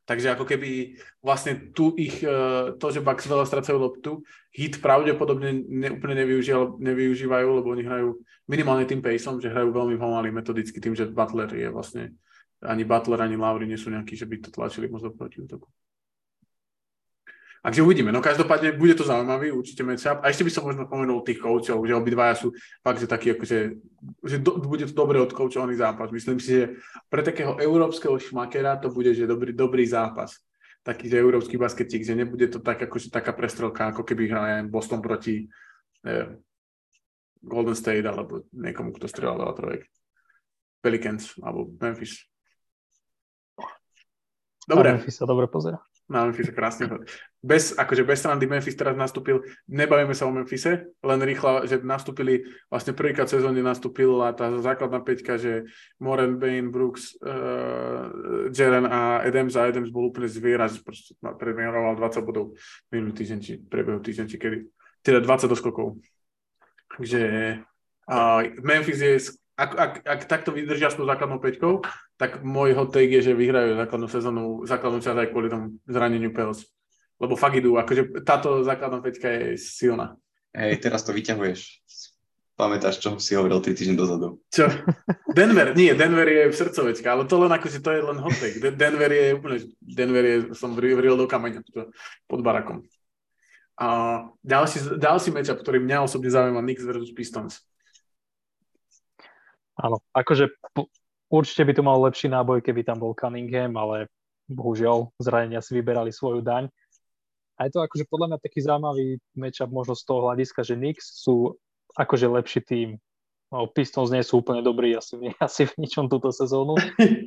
Takže ako keby vlastne tu ich, e, to, že Bucks veľa stracajú loptu, Hit pravdepodobne ne, úplne nevyužívajú, lebo oni hrajú minimálne tým paceom, že hrajú veľmi pomaly metodicky tým, že Butler je vlastne ani Butler, ani Lauri nie sú nejakí, že by to tlačili moc do protiútoku. Takže uvidíme. No každopádne bude to zaujímavý určite matchup. A ešte by som možno spomenul tých koučov, že obidvaja sú fakt, že taký akože, že do, bude to dobre odkoučovaný zápas. Myslím si, že pre takého európskeho šmakera to bude, že dobrý, dobrý zápas. Taký, že európsky basketík, že nebude to tak, akože taká prestrelka, ako keby hral Boston proti eh, Golden State alebo niekomu, kto strelal veľa trojek. Pelicans alebo Memphis. Dobre. Memphis sa dobre pozera. Na Memphise krásne. Bez, akože bez strany Memphis teraz nastúpil, nebavíme sa o Memphise, len rýchlo, že nastúpili, vlastne prvýkrát sezóne nastúpila tá základná peťka, že Moren, Bain, Brooks, uh, Jaren a Adams a Adams bol úplne zviera, že proste predmieroval 20 bodov minulý týždeň, či prebehu týždeň, či kedy. Teda 20 doskokov. Takže uh, Memphis je ak, ak, ak takto vydržia s tou základnou peťkou, tak môj hot take je, že vyhrajú základnú sezónu, základnú časť aj kvôli tomu zraneniu Pels. Lebo fakt idú, akože táto základná peťka je silná. Hej, teraz to vyťahuješ. Pamätáš, čo si hovoril 3 týždne dozadu? Čo? Denver, nie, Denver je v srdcovečka, ale to len akože to je len hot take. Denver je úplne, Denver je, som vril do kameňa pod barakom. A ďalší, ďalší matchup, ktorý mňa osobne zaujíma, Knicks versus Pistons. Áno, akože určite by to mal lepší náboj, keby tam bol Cunningham, ale bohužiaľ zranenia si vyberali svoju daň. A je to akože podľa mňa taký zaujímavý matchup možno z toho hľadiska, že Knicks sú akože lepší tým. No, Pistons nie sú úplne dobrí asi, asi v ničom túto sezónu,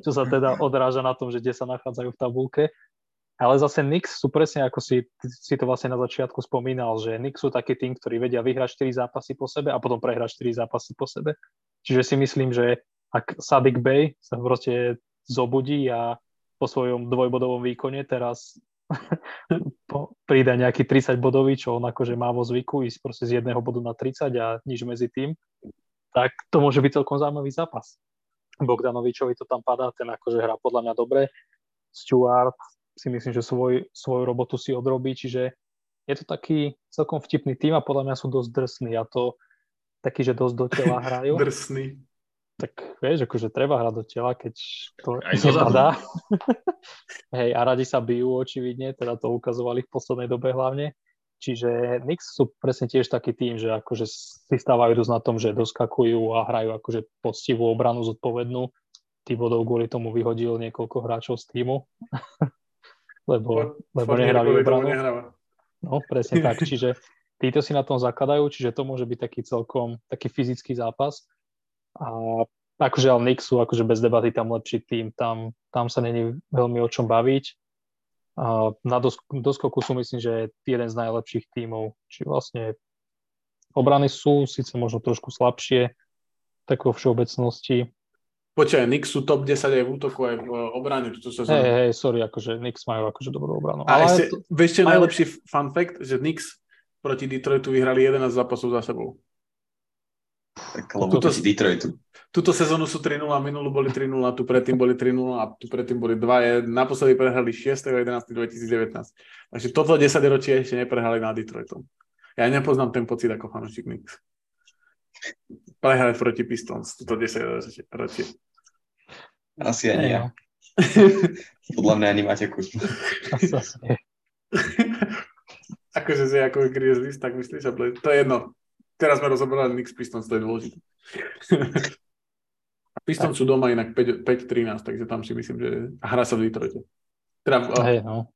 čo sa teda odráža na tom, že kde sa nachádzajú v tabulke. Ale zase Knicks sú presne ako si, si to vlastne na začiatku spomínal, že Knicks sú taký tým, ktorí vedia vyhrať 4 zápasy po sebe a potom prehrať 4 zápasy po sebe. Čiže si myslím, že ak Sadik Bay sa proste zobudí a po svojom dvojbodovom výkone teraz príde nejaký 30 bodový, čo on akože má vo zvyku ísť proste z jedného bodu na 30 a nič medzi tým, tak to môže byť celkom zaujímavý zápas. Bogdanovičovi to tam padá, ten akože hrá podľa mňa dobre. Stuart si myslím, že svoj, svoju robotu si odrobí, čiže je to taký celkom vtipný tým a podľa mňa sú dosť drsní a to taký, že dosť do tela hrajú. Drsný. Tak vieš, akože treba hrať do tela, keď to nepadá. Hej, a radi sa bijú očividne, teda to ukazovali v poslednej dobe hlavne. Čiže Knicks sú presne tiež taký tým, že akože si stávajú dosť na tom, že doskakujú a hrajú akože poctivú obranu zodpovednú. Tibodov kvôli tomu vyhodil niekoľko hráčov z týmu. lebo, lebo nehrali obranu. No, presne tak. Čiže títo si na tom zakladajú, čiže to môže byť taký celkom taký fyzický zápas. A akože ale Knicks sú akože bez debaty tam lepší tým, tam, tam sa není veľmi o čom baviť. A na dosk- doskoku sú myslím, že jeden z najlepších tímov, či vlastne obrany sú síce možno trošku slabšie, tak vo všeobecnosti, Počkaj, Knicks sú top 10 aj v útoku, aj v eh, obrane. Hej, hej, hey, sorry, akože Knicks majú akože dobrú obranu. A Ale ešte, to... je najlepší fun fact? Že Knicks proti Detroitu vyhrali 11 zápasov za sebou. Tak lebo tuto, proti Detroitu. Túto sezónu sú 3-0, minulú boli 3-0, tu predtým boli 3-0 a tu predtým boli 2. Naposledy prehrali 6.11.2019. Takže toto 10 ročie ešte neprehrali na Detroitom. Ja nepoznám ten pocit ako fanúšik Knicks. prehrať proti Pistons, toto 10 ročie. Asi ani ja. no. Podľa mňa ani máte kus. Asi, asi nie. Akože si ako Grizzlies, tak myslíš, že to je jedno. Teraz sme rozoberali Knicks Pistons, to je dôležité. A Pistons sú doma inak 5 5-13, takže tam si myslím, že hra sa v Detroite. Teda, oh, Hej, no.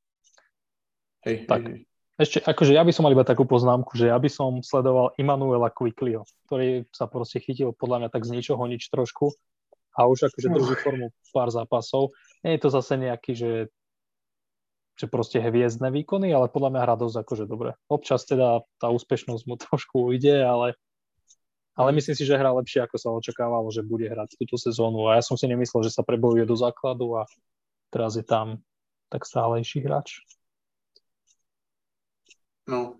hej, tak. hej, hej. Ešte, akože ja by som mal iba takú poznámku, že ja by som sledoval Immanuela Quicklyho, ktorý sa proste chytil podľa mňa tak z ničoho nič trošku a už akože drží formu pár zápasov. Nie je to zase nejaký, že, že proste hviezdne výkony, ale podľa mňa hrá dosť akože dobre. Občas teda tá úspešnosť mu trošku ujde, ale, ale myslím si, že hrá lepšie, ako sa očakávalo, že bude hrať túto sezónu a ja som si nemyslel, že sa prebojuje do základu a teraz je tam tak stálejší hráč. No.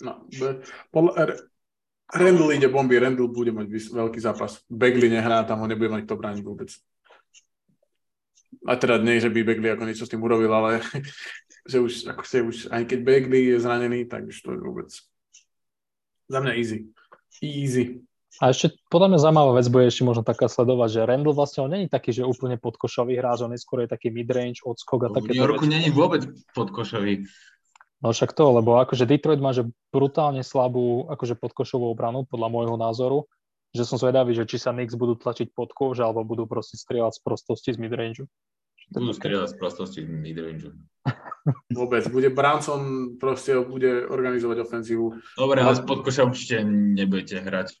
No, podľa, Randall ide bomby, Randall bude mať veľký zápas. Bagley nehrá, tam ho nebude mať to brániť vôbec. A teda nie, že by Bagley ako niečo s tým urobil, ale že už, ako ste už, aj keď Bagley je zranený, tak už to je vôbec. Za mňa easy. Easy. A ešte podľa mňa zaujímavá vec bude ešte možno taká sledovať, že Randall vlastne on není taký, že úplne podkošový hráč, on je skôr je taký midrange, odskok a V také. New Yorku není vôbec podkošový. No však to, lebo akože Detroit má že brutálne slabú akože podkošovú obranu, podľa môjho názoru, že som zvedavý, že či sa Knicks budú tlačiť pod kož, alebo budú proste strieľať z prostosti z midrange. Budú strieľať z prostosti midrange. Vôbec. Bude Branson, proste bude organizovať ofenzívu. Dobre, ale z podkoša určite nebudete hrať.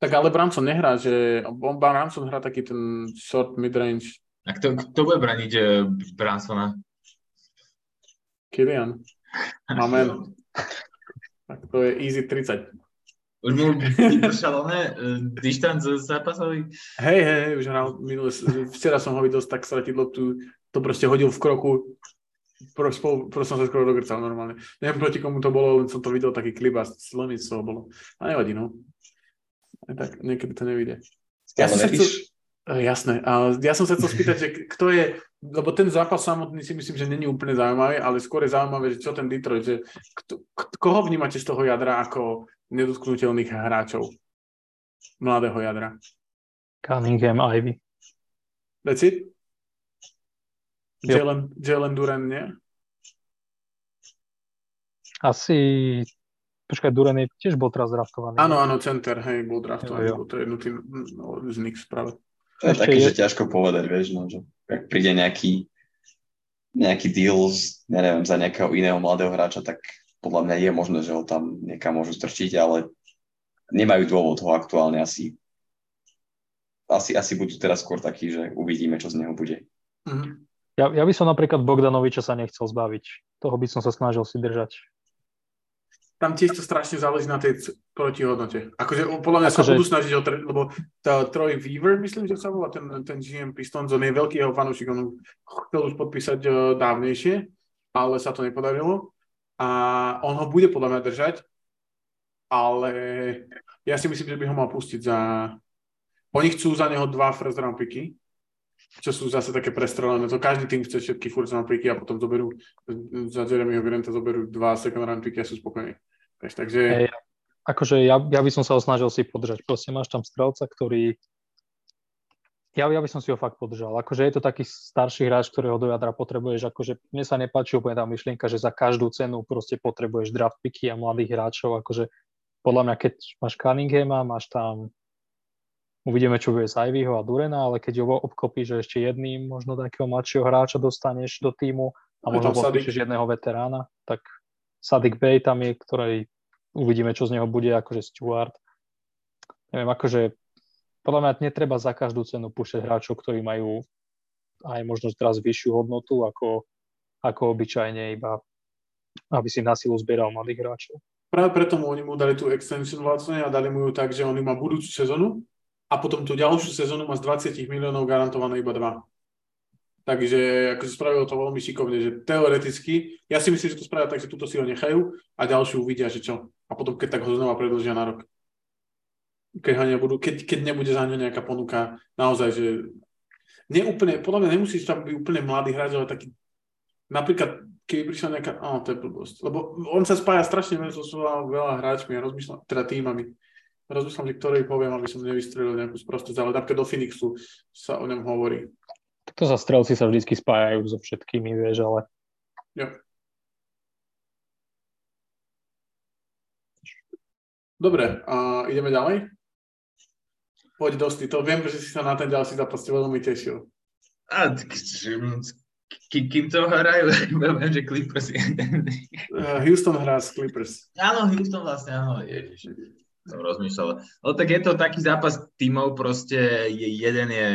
Tak ale Branson nehrá, že on Branson hrá taký ten short midrange A kto, kto bude braniť eh, Bransona? Kilian. Amen. Tak to je easy 30. Už mu vypršalo, ne? eh, Dištanc zápasový? Hej, hej, hej, už hral minule, včera som ho videl tak stratiť loptu, to proste hodil v kroku, pro, spolu, pro som sa skoro dogrcal normálne. Neviem proti komu to bolo, len som to videl taký klip a slony z toho bolo. A nevadí, no. Aj tak, niekedy to nevíde. Ja som sa chcel, E, Jasné. A ja som sa chcel spýtať, že kto je, lebo ten zápas samotný si myslím, že není úplne zaujímavý, ale skôr je zaujímavé, že čo ten Detroit, že kto, k- koho vnímate z toho jadra ako nedotknutelných hráčov? Mladého jadra. Cunningham, Ivy. That's it? Jalen, Jalen Duran, nie? Asi, počkaj, Duran je tiež bol teraz draftovaný. Áno, áno, center, hej, bol draftovaný, Jo, jo. to jednotý no, z Knicks práve. To je Ešte také, je- že ťažko povedať, vieš, no, že ak príde nejaký, nejaký deal neviem, za nejakého iného mladého hráča, tak podľa mňa je možné, že ho tam niekam môžu strčiť, ale nemajú dôvod ho aktuálne asi asi, asi budú teraz skôr takí, že uvidíme, čo z neho bude. Mhm. Ja, ja by som napríklad Bogdanoviča sa nechcel zbaviť. Toho by som sa snažil si držať. Tam tiež to strašne záleží na tej protihodnote. Akože podľa mňa sa Akože- budú snažiť o tre- lebo tá Troy Weaver, myslím, že sa volá ten, ten GM Pistons, on je veľký jeho fanúšik, on chcel už podpísať uh, dávnejšie, ale sa to nepodarilo. A on ho bude podľa mňa držať, ale ja si myslím, že by ho mal pustiť za... Oni chcú za neho dva first round picky, čo sú zase také prestrelené. To každý tým chce všetky first round picky a potom zoberú za Jeremyho Granta zoberú dva second round picky a sú spokojní. Takže Hej. Akože ja, ja by som sa ho snažil si podržať. Proste máš tam strelca, ktorý... Ja, ja by som si ho fakt podržal. Akože je to taký starší hráč, ktorého do jadra potrebuješ. Akože mne sa nepáči úplne tá myšlienka, že za každú cenu proste potrebuješ draft picky a mladých hráčov. Akože podľa mňa, keď máš Cunninghama, máš tam uvidíme, čo bude z Ivyho a Durena, ale keď ho obklopíš ešte jedným, možno takého mladšieho hráča dostaneš do týmu a možno podpíšeš jedného veterána, tak Sadik Bey tam je, ktorej uvidíme, čo z neho bude, akože Stewart. Neviem, akože podľa mňa netreba za každú cenu púšťať hráčov, ktorí majú aj možno teraz vyššiu hodnotu ako, ako obyčajne iba aby si na silu zbieral mladých hráčov. práve preto mu oni mu dali tú extension vlastne a dali mu ju tak, že on má budúcu sezónu a potom tú ďalšiu sezónu má z 20 miliónov garantované iba dva. Takže akože spravilo to veľmi šikovne, že teoreticky, ja si myslím, že to spravia tak, že túto si ho nechajú a ďalšiu uvidia, že čo. A potom keď tak ho znova predlžia na rok. Keď, ho nebudú, keď, keď nebude za ňo nejaká ponuka, naozaj, že neúplne, podľa mňa nemusíš tam byť úplne mladý hráč, ale taký, napríklad, keby prišla nejaká, áno, to je blbosť, lebo on sa spája strašne so veľa, hráčmi a rozmýšľa, teda týmami. rozmýšľam, že ktorý poviem, aby som nevystrelil nejakú sprostosť, ale napríklad do Phoenixu sa o ňom hovorí. To sa strelci sa vždy spájajú so všetkými, vieš, ale... Jo. Dobre, a ideme ďalej? Poď dosti, to viem, že si sa na ten ďalší zápas veľmi tešil. A, kým, to hrajú, viem, že Clippers je... Uh, Houston hrá s Clippers. Áno, Houston vlastne, áno, ježiš. Som rozmýšľal. No tak je to taký zápas tímov, proste je, jeden je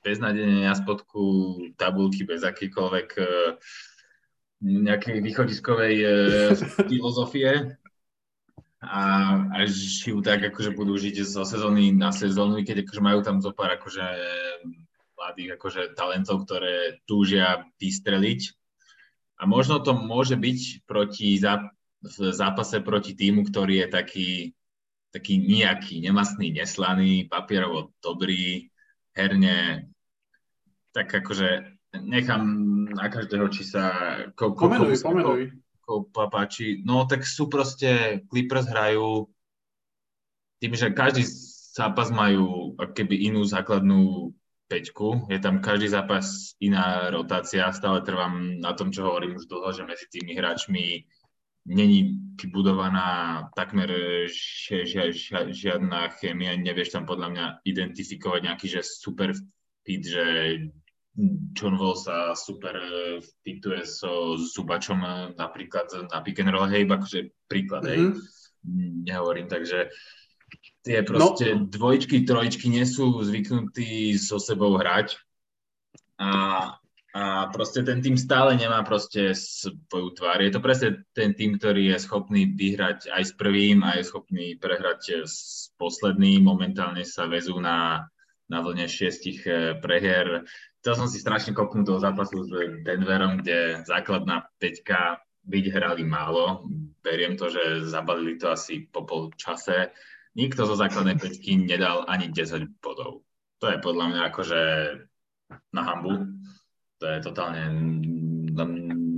beznadene na spodku tabulky bez akýkoľvek uh, nejakej východiskovej uh, filozofie a, a žijú tak, akože budú žiť zo sezóny na sezónu, keď akože majú tam zopár akože mladých akože talentov, ktoré túžia vystreliť. A možno to môže byť proti záp- v zápase proti týmu, ktorý je taký, taký nejaký, nemastný, neslaný, papierovo dobrý, herne, tak akože nechám na každého, či sa... Ko, ko, pomenuj, ko, pomenuj páči. No tak sú proste, Clippers hrajú tým, že každý zápas majú keby inú základnú peťku, je tam každý zápas iná rotácia, stále trvám na tom, čo hovorím už dlho, že medzi tými hráčmi není vybudovaná takmer ži, ži, ži, žiadna chémia, nevieš tam podľa mňa identifikovať nejaký, že super fit, že John Wall sa super e, fituje so Zubačom e, napríklad na pick and roll, hej, akože príklad, hej, mm-hmm. nehovorím, takže tie proste no. dvojčky, trojčky nie sú zvyknutí so sebou hrať a, a proste ten tým stále nemá proste svoju tvár. Je to presne ten tým, ktorý je schopný vyhrať aj s prvým a je schopný prehrať s posledným. Momentálne sa vezú na, na vlne šiestich e, prehier chcel som si strašne kopnúť do zápasu s Denverom, kde základná peťka byť hrali málo. Beriem to, že zabalili to asi po pol čase. Nikto zo základnej peťky nedal ani 10 bodov. To je podľa mňa akože na hambu. To je totálne na,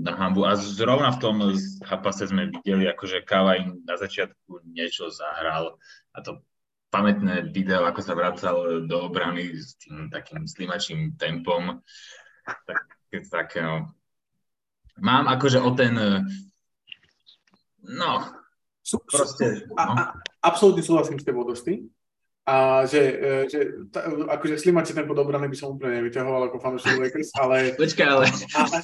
na hambu. A zrovna v tom zápase sme videli, akože Kavaj na začiatku niečo zahral a to pamätné video, ako sa vracal do obrany s tým takým slimačným tempom. Tak, tak no. Mám akože o ten no, proste, no. A, a, absolútne súhlasím s tebou dosti. A že, e, že ta, akože slimači ten podobraný by som úplne nevyťahoval ako fanúšik Lakers, ale... Počkaj, ale... ale...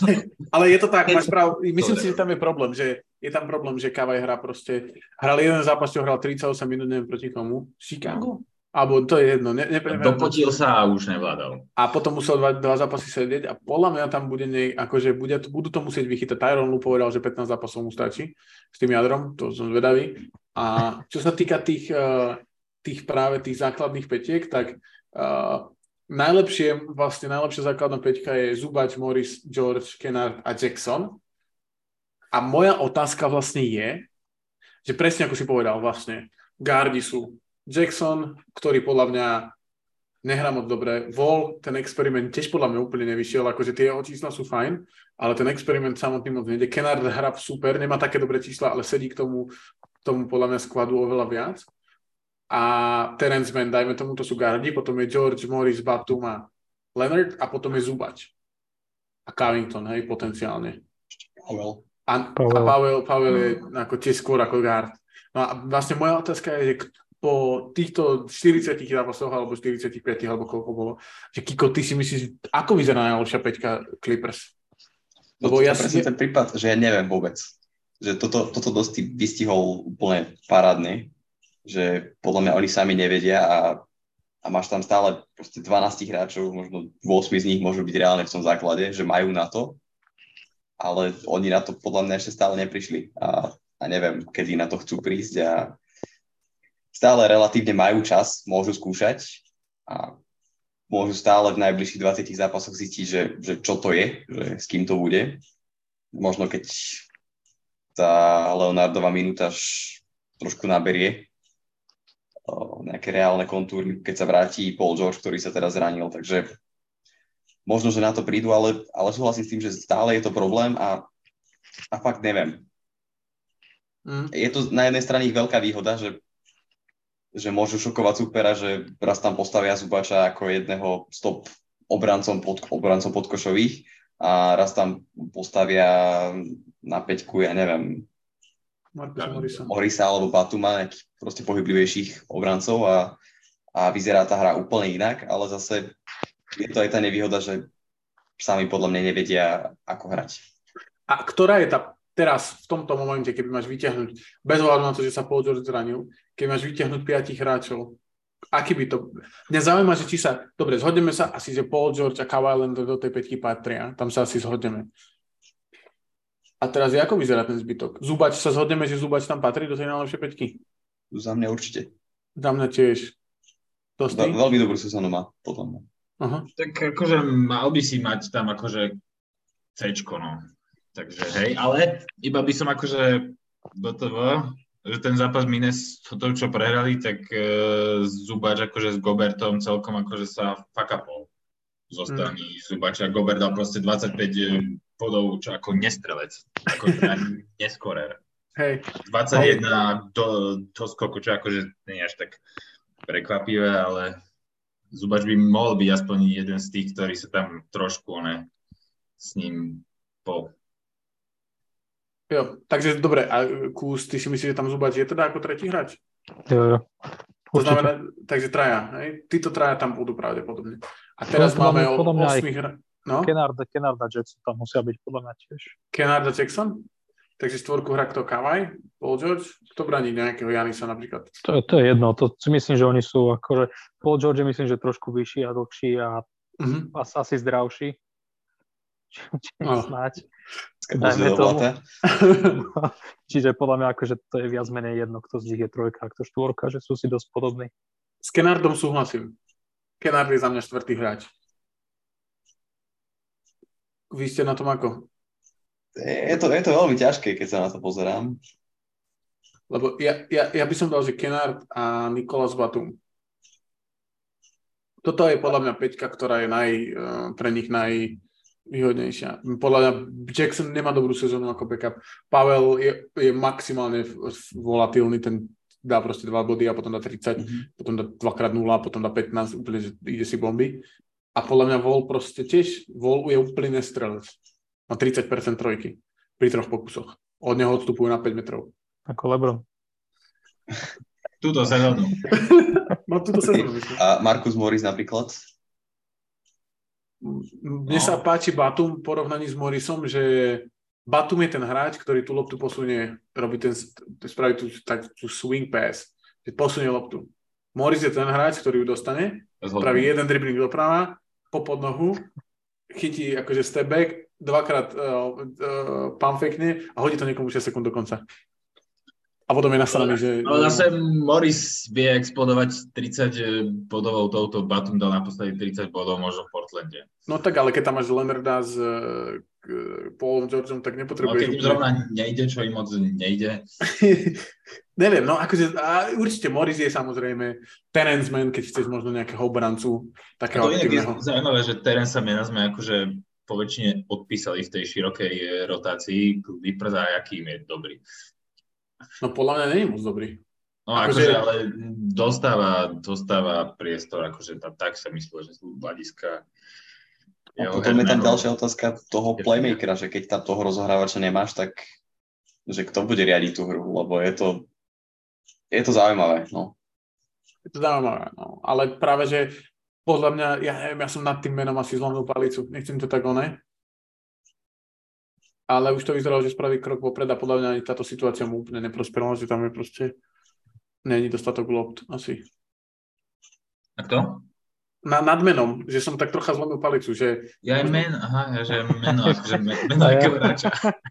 Ale je to tak, máš prav, myslím si, že tam je problém, že je tam problém, že Kavaj hrá proste, hral jeden zápas, čo hral 38 minút, neviem proti komu, Chicago? Alebo to je jedno. Ne, ne, Dopotil sa a už nevládal. A potom musel dva, dva zápasy sedieť a podľa mňa tam bude, nie, akože bude, budú to musieť vychytať. Tyron Lu povedal, že 15 zápasov mu stačí s tým jadrom, to som zvedavý. A čo sa týka tých, uh, tých práve tých základných petiek, tak uh, najlepšie, vlastne najlepšia základná peťka je Zubač, Morris, George, Kennard a Jackson. A moja otázka vlastne je, že presne ako si povedal vlastne, gardi sú Jackson, ktorý podľa mňa nehrá moc dobre. Vol, ten experiment tiež podľa mňa úplne nevyšiel, akože tie jeho čísla sú fajn, ale ten experiment samotný moc nejde. Kennard hrá super, nemá také dobré čísla, ale sedí k tomu, tomu podľa mňa skladu oveľa viac a Terence Mann, dajme tomu, to sú gardi, potom je George Morris, Batum a Leonard a potom je Zubač. A Covington, hej, potenciálne. Powell. A, Powell. a Powell, Powell je ako tiež skôr ako guard. No a vlastne moja otázka je, že po týchto 40 zápasoch alebo 45 alebo koľko bolo, že Kiko, ty si myslíš, ako vyzerá najlepšia peťka Clippers? Lebo no, ja si... ten prípad, že ja neviem vôbec. Že toto, toto dosť vystihol úplne parádne že podľa mňa oni sami nevedia a, a máš tam stále proste 12 hráčov, možno 8 z nich môžu byť reálne v tom základe, že majú na to, ale oni na to podľa mňa ešte stále neprišli a, a neviem, kedy na to chcú prísť a stále relatívne majú čas, môžu skúšať a môžu stále v najbližších 20 zápasoch zistiť, že, že čo to je, že s kým to bude. Možno keď tá Leonardová minúta trošku naberie, nejaké reálne kontúry, keď sa vráti Paul George, ktorý sa teraz zranil, takže možno, že na to prídu, ale, ale súhlasím s tým, že stále je to problém a, a fakt neviem. Mm. Je to na jednej strane ich veľká výhoda, že že môžu šokovať supera, že raz tam postavia Zubača ako jedného stop obrancom, pod, obrancom podkošových a raz tam postavia na peťku, ja neviem, Morisa. Morisa alebo Batuma, nejakých proste pohyblivejších obrancov a, a vyzerá tá hra úplne inak, ale zase je to aj tá nevýhoda, že sami podľa mňa nevedia, ako hrať. A ktorá je tá teraz, v tomto momente, keby máš vyťahnuť, bez ohľadu na to, že sa Paul George zranil, keď máš vyťahnuť piatich hráčov, aký by to... Mňa zaujíma, že či sa... Dobre, zhodneme sa asi, že Paul George a Kawhi Leonard do tej peťky patria. Tam sa asi zhodneme. A teraz, ako vyzerá ten zbytok? Zubač, sa zhodneme, že Zubač tam patrí do tej najlepšej peťky? Za mňa určite. Za mňa tiež. Ve- veľmi dobrú sezónu má, podľa mňa. Aha. Tak akože mal by si mať tam akože Cčko, no. Takže hej, ale iba by som akože toho, že ten zápas Mines, to, čo prehrali, tak e, Zubač akože s Gobertom celkom akože sa fuck upol zo strany mm. Zubača. Gobert dal proste 25 bodov, čo ako nestrelec, ako neskorer. Hej. 21 do, do skoku, čo akože nie až tak prekvapivé, ale Zubač by mohol byť aspoň jeden z tých, ktorý sa tam trošku ne, s ním po. Jo, takže dobre, a Kús, ty si myslíš, že tam Zubač je teda ako tretí hráč? Jo, jo. To znamená, takže traja, hej? Títo traja tam budú pravdepodobne. A teraz No, máme o podľa mňa aj- 8 hra... No, Kennard, Kennard a Jackson tam musia byť podľa mňa tiež. Kennard a Jackson? Takže štvorku hrá kto Kavaj, Paul George, kto braní nejakého Janisa napríklad. To, to je jedno, to si myslím, že oni sú akože, Paul George je myslím, že trošku vyšší a dlhší a Mhm. as, asi zdravší. No. snáď. Dajme tomu. Čiže podľa mňa akože to je viac menej jedno, kto z nich je trojka, a kto štvorka, že sú si dosť podobní. S Kennardom súhlasím. Kennard je za mňa štvrtý hráč. Vy ste na tom ako? Je to, je to veľmi ťažké, keď sa na to pozerám. Lebo ja, ja, ja by som dal, že Kennard a Nikolas Batum. Toto je podľa mňa peťka, ktorá je naj, eh, pre nich najvýhodnejšia. Podľa mňa Jackson nemá dobrú sezónu ako backup. Pavel je, je maximálne volatilný, ten dá proste 2 body a potom dá 30, Mhm. potom dá 2x0, potom dá 15, úplne, že ide si bomby. A podľa mňa Vol proste tiež, Vol je úplný nestrelec. Má 30% trojky pri troch pokusoch. Od neho odstupujú na 5 metrov. Ako Lebron. Túto sezónu. No túto sezónu. A Markus Morris napríklad. Mne sa páči Batum v porovnaní s Morrisom, že Batum je ten hráč, ktorý tú loptu posunie, robí ten, spraví tú, tak, tú swing pass, že posunie loptu. Morris je ten hráč, ktorý ju dostane, spraví jeden dribbling doprava, po podnohu, chytí akože step back, dvakrát uh, uh, fakene a hodí to niekomu 6 sekúnd do konca. A potom je nasraný, že... Ale zase Morris vie explodovať 30 bodov touto Batum dal naposledy 30 bodov možno v Portlande. No tak, ale keď tam máš Leonarda s uh, Paulom Georgeom, tak No, nepotrebuješ... keď im zrovna nejde, čo im moc nejde. Neviem, no akože a určite Morris je samozrejme Terence Man, keď chceš možno nejakého obrancu, takého to inak je zaujímavé, že Terence sa mena sme akože po väčšine odpísali v tej širokej eh, rotácii. Clippers a aký im je dobrý. No podľa mňa nie je moc dobrý. No Akože- akože, ale dostáva, dostáva priestor, akože tam tak sa myslel, že sú hľadiska. A potom je tam ďalšia otázka toho playmakera, že keď tam toho rozohrávača nemáš, tak že kto bude riadiť tú hru, lebo je to, je to zaujímavé. No. Je to zaujímavé, no. Ale práve, že podľa mňa, ja neviem, ja som nad tým menom asi zlomil palicu. Nechcem to tak oné. Ale už to vyzeralo, že spraví krok vopred a podľa mňa ani táto situácia mu úplne neprosperovala, že tam je proste není dostatok lopt asi. A kto? Na, nad menom, že som tak trocha zlomil palicu, že Ja aj men, aha, ja, že meno, akože me- meno akého hráča.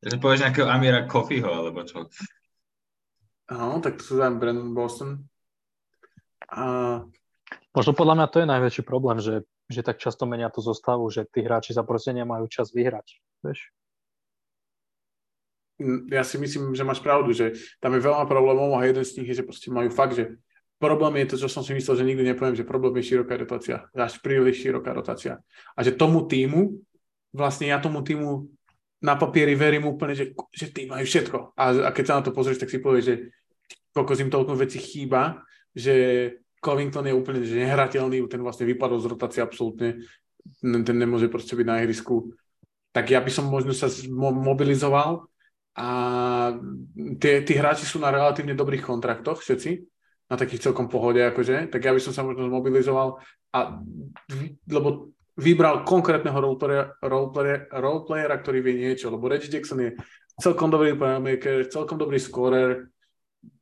Že povieš nejakého Amira Kofiho, alebo čo? Áno, tak to sa dám Brandon Boston. A Možno podľa mňa to je najväčší problém, že, že tak často menia tú zostavu, že tí hráči sa proste nemajú čas vyhrať. Vieš? mm, ja si myslím, že máš pravdu, že tam je veľa problémov a jeden z nich je, že proste majú fakt, že problém je to, čo som si myslel, že nikdy nepoviem, že problém je široká rotácia. Až príliš široká rotácia. A že tomu týmu, vlastne ja tomu týmu na papieri verím úplne, že, že tí majú všetko. A, a keď sa na to pozrieš, tak si povieš, že koľko im toľko vecí chýba, že Covington je úplne že nehrateľný, ten vlastne vypadol z rotácie absolútne, ten nemôže proste byť na ihrisku. Tak ja by som možno sa mobilizoval a tie, tí hráči sú na relatívne dobrých kontraktoch všetci, na takých celkom pohode, akože, tak ja by som sa možno zmobilizoval a, lebo vybral konkrétneho roleplayera, roleplayera, roleplayera, ktorý vie niečo, lebo Reggie Jackson je celkom dobrý playmaker, celkom dobrý scorer,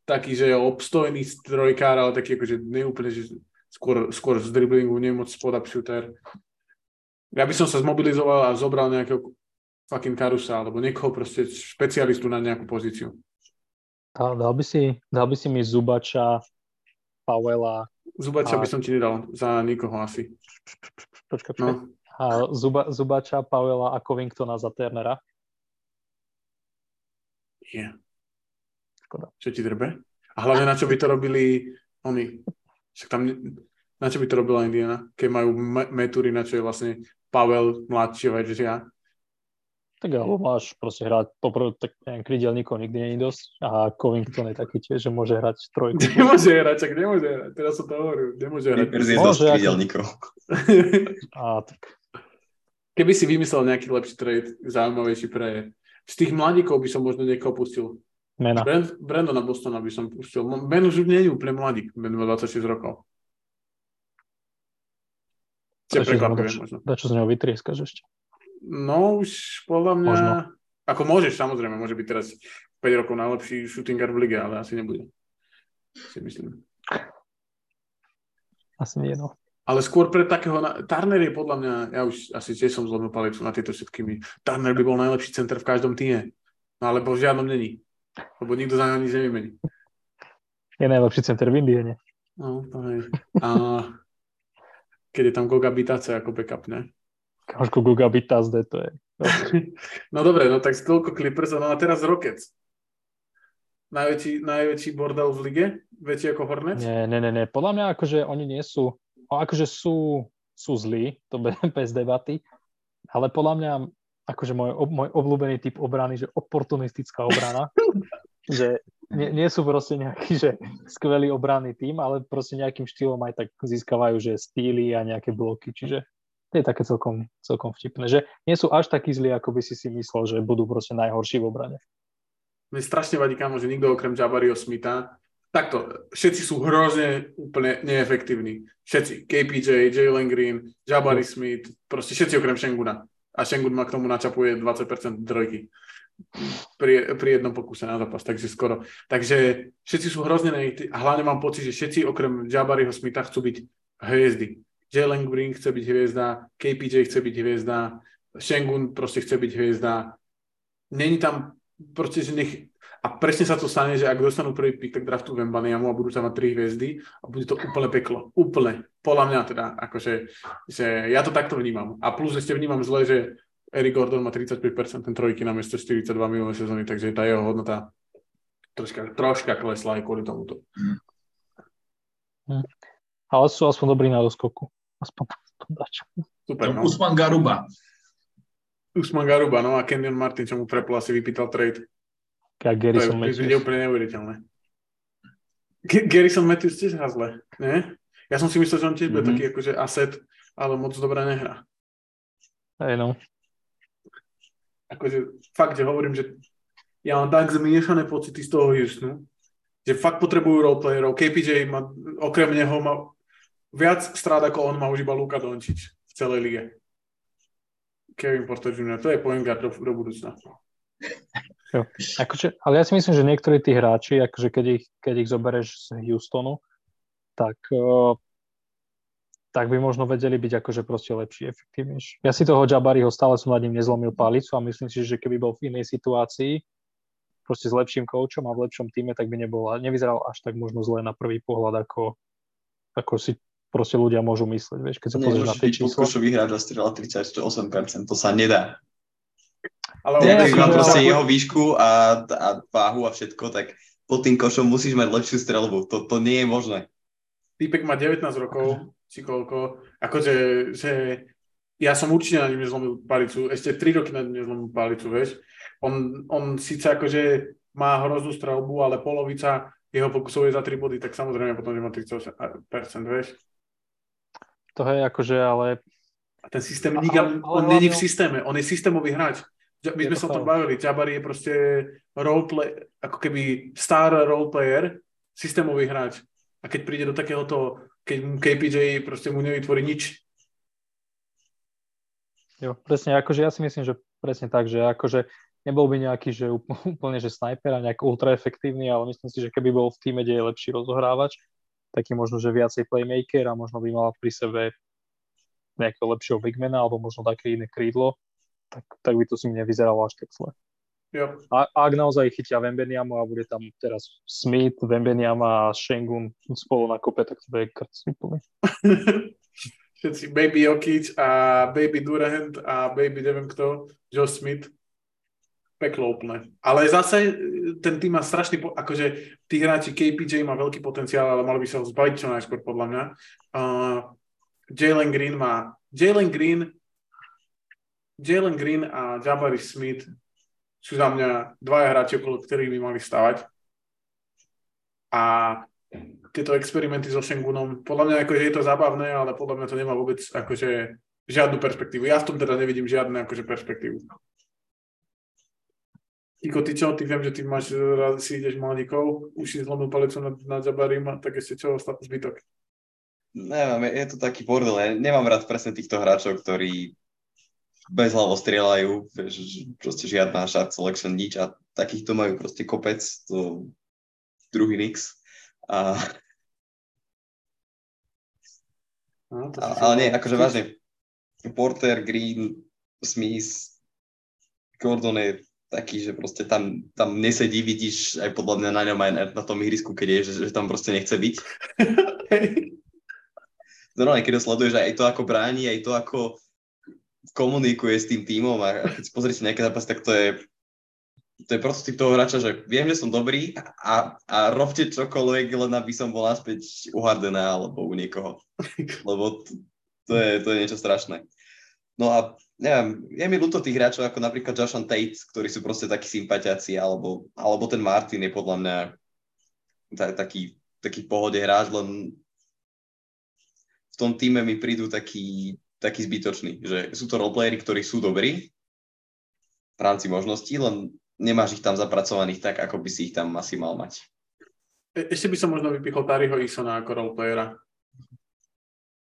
taký, že je obstojný strojkár, ale taký akože neúplne, že skôr, skôr z driblingu nemoc spod-up shooter. Ja by som sa zmobilizoval a zobral nejakého fucking karusa, alebo niekoho proste špecialistu na nejakú pozíciu. Dal, dal, by si, dal by si mi Zubača, Pavela. Zubača a... by som ti nedal za nikoho asi. Počkaj, počkaj. No. A Zuba, Zubača, Pavela a Covingtona za Turnera. Yeah. Škoda. Čo ti drbe? A hlavne na čo by to robili oni? Však tam, na čo by to robila Indiana? Keď majú metúry, na čo je vlastne Pavel mladší verzia tak alebo máš proste hrať, poprvé, tak neviem, krydelníkov nikdy nie je dosť a Covington je taký tiež, že môže hrať trojku. Nemôže hrať, čak nemôže hrať, teraz sa to hovorí, nemôže hrať. Clippers je dosť krydelníkov. A, tak. Keby si vymyslel nejaký lepší trade, zaujímavejší pre... Z tých mladíkov by som možno niekoho pustil. Mena. Brand, Brandona Bostona by som pustil. Ben už nie je úplne mladý, Ben má 26 rokov. Čo prekvapuje možno. Dačo z neho vytrieskaš ešte. No už podľa mňa... Možno. Ako môžeš, samozrejme, môže byť teraz 5 rokov najlepší shooting guard v lige, ale asi nebude. Si myslím. Asi nie, no. Ale skôr pre takého... Na... Turner je podľa mňa... Ja už asi tiež som zlomil palicu na tieto všetkými. Turner by bol najlepší center v každom týme. No ale v žiadnom není. Lebo nikto za nič nevymení. Je najlepší center v Indiene. No, to hej. A keď je tam Goga Bitace ako backup, ne? Kamoško Guga Bitazde, to je. no dobre, no tak toľko Clippers, no a teraz Rockets. Najväčší, najväčší bordel v lige? Väčší ako Hornets? Nie, nie, nie, nie. Podľa mňa akože oni nie sú, akože sú, sú zlí, to bez debaty, ale podľa mňa akože môj, môj obľúbený typ obrany, že oportunistická obrana, že nie, nie sú proste nejaký, že skvelý obranný tým, ale proste nejakým štýlom aj tak získavajú, že stýly a nejaké bloky, čiže to je také celkom, celkom vtipné, že nie sú až takí zlí, ako by si si myslel, že budú proste najhorší v obrane. Mne strašne vadí, kamo, že nikto okrem Jabariho Smitha takto, všetci sú hrozne úplne neefektívni. Všetci. KPJ, Jalen Green, Jabari no. Smith, proste všetci okrem Shenguna. A Shengun má k tomu načapuje 20% trojky pri, pri jednom pokuse na zápas, takže skoro. Takže všetci sú hrozne neefektívni a hlavne mám pocit, že všetci okrem Jabariho Smitha chcú byť hviezdy. Jalen Green chce byť hviezda, KPJ chce byť hviezda, Shengun proste chce byť hviezda. Není tam proste, že nech... A presne sa to stane, že ak dostanú prvý pick, tak draftu Vembaniamu a budú tam mať tri hviezdy a bude to úplne peklo. Úplne. Podľa mňa teda, akože, že ja to takto vnímam. A plus ešte vnímam zle, že Eric Gordon má 35% ten trojky na miesto 42 minulé sezóny, takže tá jeho hodnota troška, troška klesla aj kvôli tomuto. Hm. Ale sú aspoň dobrí na doskoku. Aspoň. Super, no. Usman Garuba. Usman Garuba, no a Kenyon Martin, čo mu prepol asi vypýtal trade. A Garrison to je, je úplne neuveriteľné. Garrison Matthews tiež hrá zle, ne? Ja som si myslel, že on tiež mm-hmm. bude taký akože asset, ale moc dobré nehrá. Hej no. Akože fakt, že hovorím, že ja mám tak zmiešané pocity z toho Houstonu, že fakt potrebujú roleplayerov. KPJ má, okrem neho má viac strát ako on má už iba Luka Dončič v celej lige. Kevin Porter Jr. To je point guard do, do budúcna. Jo. Akože, ale ja si myslím, že niektorí tí hráči, akože keď ich, keď ich zoberieš z Houstonu, tak, uh, tak by možno vedeli byť akože proste lepší, efektívnejší. Ja si toho Jabariho stále som nad ním nezlomil palicu a myslím si, že keby bol v inej situácii, proste s lepším koučom a v lepšom týme, tak by nebol, nevyzeral až tak možno zle na prvý pohľad, ako, ako si proste ľudia môžu myslieť, vieš, keď sa pozrieš na tie čísla. Nemôžeš vyhrať a strieľa 38%, to sa nedá. Ale ja, ja proste jeho výšku a, a váhu a všetko, tak pod tým košom musíš mať lepšiu strelbu. To, to nie je možné. Týpek má 19 rokov, či koľko, akože, že ja som určite na ním nezlomil palicu, ešte 3 roky na ním nezlomil palicu, vieš. On, on síce akože má hroznú strelbu, ale polovica jeho pokusov je za 3 body, tak samozrejme potom, že má 38%, vieš. To je akože, ale... A ten systém nikam, on není v systéme, on je systémový hráč. My sme sa o tom bavili, Jabari je proste roleplay, ako keby star roleplayer, systémový hráč. A keď príde do takéhoto, keď KPJ proste mu nevytvorí nič, Jo, presne, akože ja si myslím, že presne tak, že akože nebol by nejaký, že úplne, že snajper a nejak ultra efektívny, ale myslím si, že keby bol v týme, kde je lepší rozohrávač, taký možno, že viacej playmaker a možno by mal pri sebe nejakého lepšieho bigmana alebo možno také iné krídlo, tak, tak by to si mi nevyzeralo až tak zle. Jo. A, ak naozaj chytia Vembeniamu a bude tam teraz Smith, Vembeniama a Shengun spolu na kope, tak to bude krc úplne. všetci Baby Jokic a Baby Durant a Baby neviem kto, Josh Smith. Peklo úplne. Ale zase ten tým má strašný, po- akože tí hráči KPJ má veľký potenciál, ale mali by sa ho zbaviť čo najskôr podľa mňa. Uh, Jalen Green má Jalen Green Jalen Green a Jabari Smith sú za mňa dvaja hráči, okolo ktorých by mali stavať. A tieto experimenty so Schengenom, podľa mňa akože je to zábavné, ale podľa mňa to nemá vôbec akože žiadnu perspektívu. Ja v tom teda nevidím žiadnu akože perspektívu. Iko, ty čo? Ty viem, že ty máš, si ideš mladíkov, už si zlomil palicu na, na Jabarim, tak ešte čo zbytok? Neviem, je to taký bordel. Ja nemám rád presne týchto hráčov, ktorí bez hlavo strieľajú, vieš, proste žiadna shot selection, nič a takýchto majú proste kopec, to druhý Nix. A... No, to A, ale nie, akože vážne, Porter, Green, Smith, Gordon je taký, že proste tam, tam nesedí, vidíš aj podľa mňa na ňom aj na, na tom ihrisku, keď je, že, že tam proste nechce byť. Normálne, keď ho sleduješ aj to, ako bráni, aj to, ako komunikuje s tým tímom a keď si pozriete nejaké zápasy, tak to je to je prototyp toho hráča, že viem, že som dobrý a, a robte čokoľvek, len aby som bol naspäť u Hardena alebo u niekoho. Lebo to, to, je, to je niečo strašné. No a neviem, je mi ľúto tých hráčov ako napríklad Joshan Tate, ktorí sú proste takí sympatiaci, alebo, alebo ten Martin je podľa mňa ta- taký, taký pohode hráč, len v tom týme mi prídu taký, taký zbytočný, že sú to roleplayery, ktorí sú dobrí v rámci možností, len nemáš ich tam zapracovaných tak, ako by si ich tam asi mal mať. E- Ešte by som možno vypichol Tariho Isona ako roleplayera.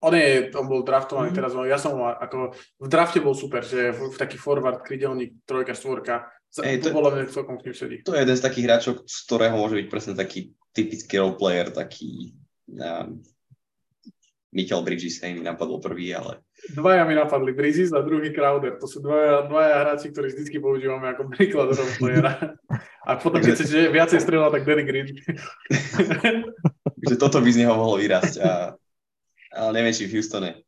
On, je, on bol draftovaný Mhm. teraz, ja som ako, v drafte bol super, že v, v taký forward, krydelník, trojka, štvorka, Ej, to to- bolo mne celkom k sedí. To je jeden z takých hráčov, z ktorého môže byť presne taký typický roleplayer, taký neviem, Michael Bridges, hej, mi napadol prvý, ale Dvaja mi napadli, Brizis a druhý Crowder. To sú dvaja, dvaja hráči, ktorí vždy používame ako príklad roleplayera. A potom, keď chceš viacej strieľať, tak Danny Green. že toto by z neho mohlo vyrásť. A, ale neviem, či v Houstone.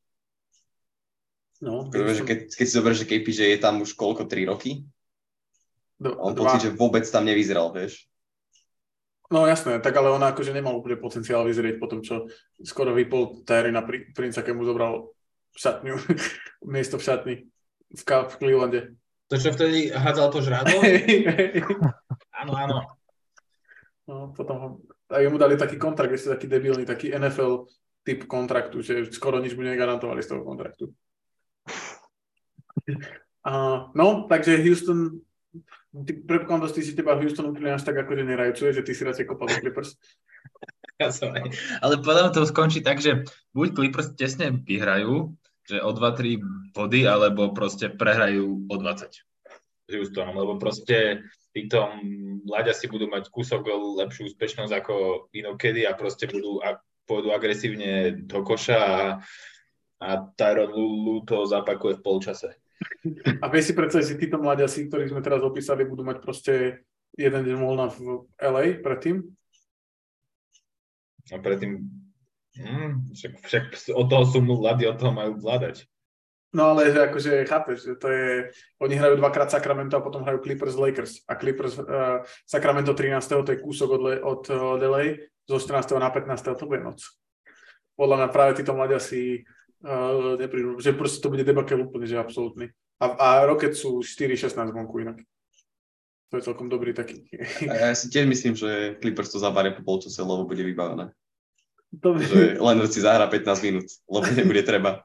No, Pretože keď, keď si zoberieš, že KPJ je tam už koľko, 3 roky, d- on dva. pocit, že vôbec tam nevyzeral, vieš. No jasné, tak ale ona akože nemal úplne potenciál vyzrieť po tom, čo skoro vypol Terry na pri, princa, keď mu zobral šatňu, miesto v šatni v, v Clevelande. To, čo vtedy hádzal to žrádlo? Áno, áno. no, potom ho, a mu dali taký kontrakt, ešte taký debilný, taký NFL typ kontraktu, že skoro nič mu negarantovali z toho kontraktu. A, no, takže Houston, ty predpokladám, že ty si teba Houston úplne až tak akože nerajcuje, že ty si radšej kopal do Clippers. Ja som aj- Ale podľa to skončí tak, že buď Clippers tesne vyhrajú, že o 2-3 body, alebo proste prehrajú o 20 s Houstonom, lebo proste títo mladiasi budú mať kúsok lepšiu úspešnosť ako inokedy a proste budú a pôjdu agresívne do koša a, a Tyron Lulu to zapakuje v polčase. A vieš si predstaviť, že títo mladiasi, ktorých sme teraz opísali, budú mať proste jeden deň voľna v LA predtým? A predtým hm, však, však od toho sú mladí, od toho majú vládať. No ale že akože chápeš, že to je, oni hrajú dvakrát Sacramento a potom hrajú Clippers Lakers. A Clippers uh, Sacramento 13. to je kúsok od, Le- od uh, LA, zo 14. na 15. to bude noc. Podľa mňa práve títo mladiasi Uh, neprídu, že proste to bude debakel úplne, že absolútny. A, a Rocket sú 4-16 vonku inak. To je celkom dobrý taký. A ja si tiež myslím, že Clippers to zabaria po polčase, lebo bude vybavené. Dobre. Že Leonard si zahra 15 minút, lebo nebude treba.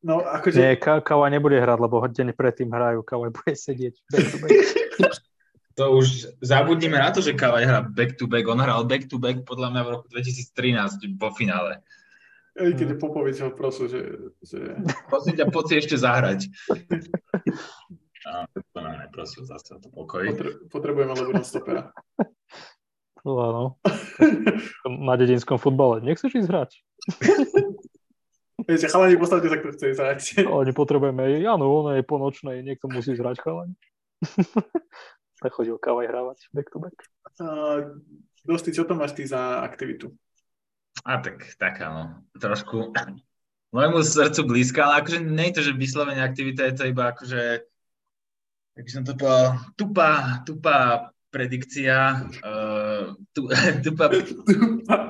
No, akože... Nie, Ka- Kawa nebude hrať, lebo deň predtým hrajú, Kawa bude sedieť. To už zabudnime na to, že Kavaj hrá back to back. On hral back to back podľa mňa v roku 2013 vo finále. Aj keď Popovič ho prosil, že... že... Prosím ťa, poď si ešte zahrať. A, to nám neprosil zase to pokoj. Potre- potrebujeme Lebron stopera. No, áno. Na dedinskom futbale. Nechceš ísť hrať? Viete, chalani, postavte sa, kto chce ísť hrať. Ale nepotrebujeme. Áno, ono je po nočnej, niekto musí zhrať chalani. tak chodil Kavaj hrávať back to back. Uh, Dosti, čo to máš ty za aktivitu? A tak, tak áno. Trošku môjmu srdcu blízka, ale akože nie je to, že vyslovene aktivita je to iba akože, by som to povedal, tupá, tupá predikcia, uh, tu, tupá,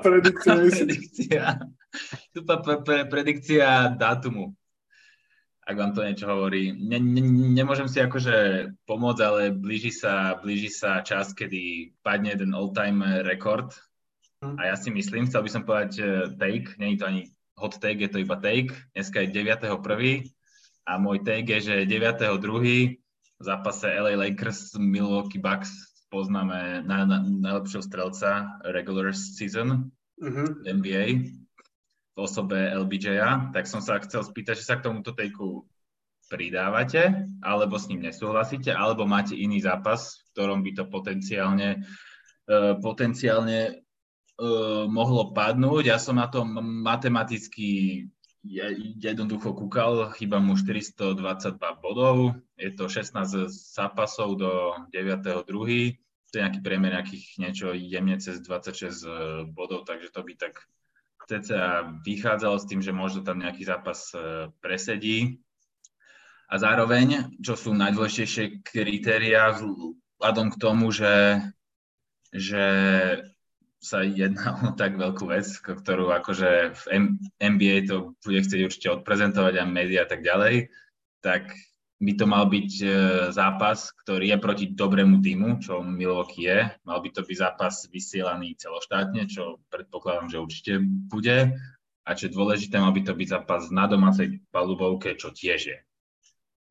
Predikcia. predikcia, tupá pre, pre, predikcia dátumu ak vám to niečo hovorí. Ne, ne, nemôžem si akože pomôcť, ale blíži sa, blíži sa čas, kedy padne ten all-time rekord. Hm. A ja si myslím, chcel by som povedať take, nie je to ani hot take, je to iba take. Dneska je 9.1. a môj take je, že 9.2. v zápase LA Lakers Milwaukee Bucks poznáme na, na, najlepšieho strelca regular season Uh-huh. v NBA v osobe LBJ-a, tak som sa chcel spýtať, že sa k tomuto tejku pridávate, alebo s ním nesúhlasíte, alebo máte iný zápas, v ktorom by to potenciálne, uh, potenciálne uh, mohlo padnúť. Ja som na to matematicky jednoducho kúkal, chyba mu 422 bodov, je to 16 zápasov do 9.2., to je nejaký priemer nejakých niečo jemne cez 26 bodov, takže to by tak cca vychádzalo s tým, že možno tam nejaký zápas e, presedí. A zároveň, čo sú najdôležitejšie kritériá vzhľadom k tomu, že, že sa jedná o tak veľkú vec, ktorú akože v NBA to bude chcieť určite odprezentovať a médiá a tak ďalej, tak by to mal byť e, zápas, ktorý je proti dobrému týmu, čo Milwaukee je. Mal by to byť zápas vysielaný celoštátne, čo predpokladám, že určite bude. A čo je dôležité, mal by to byť zápas na domácej palubovke, čo tiež je. E,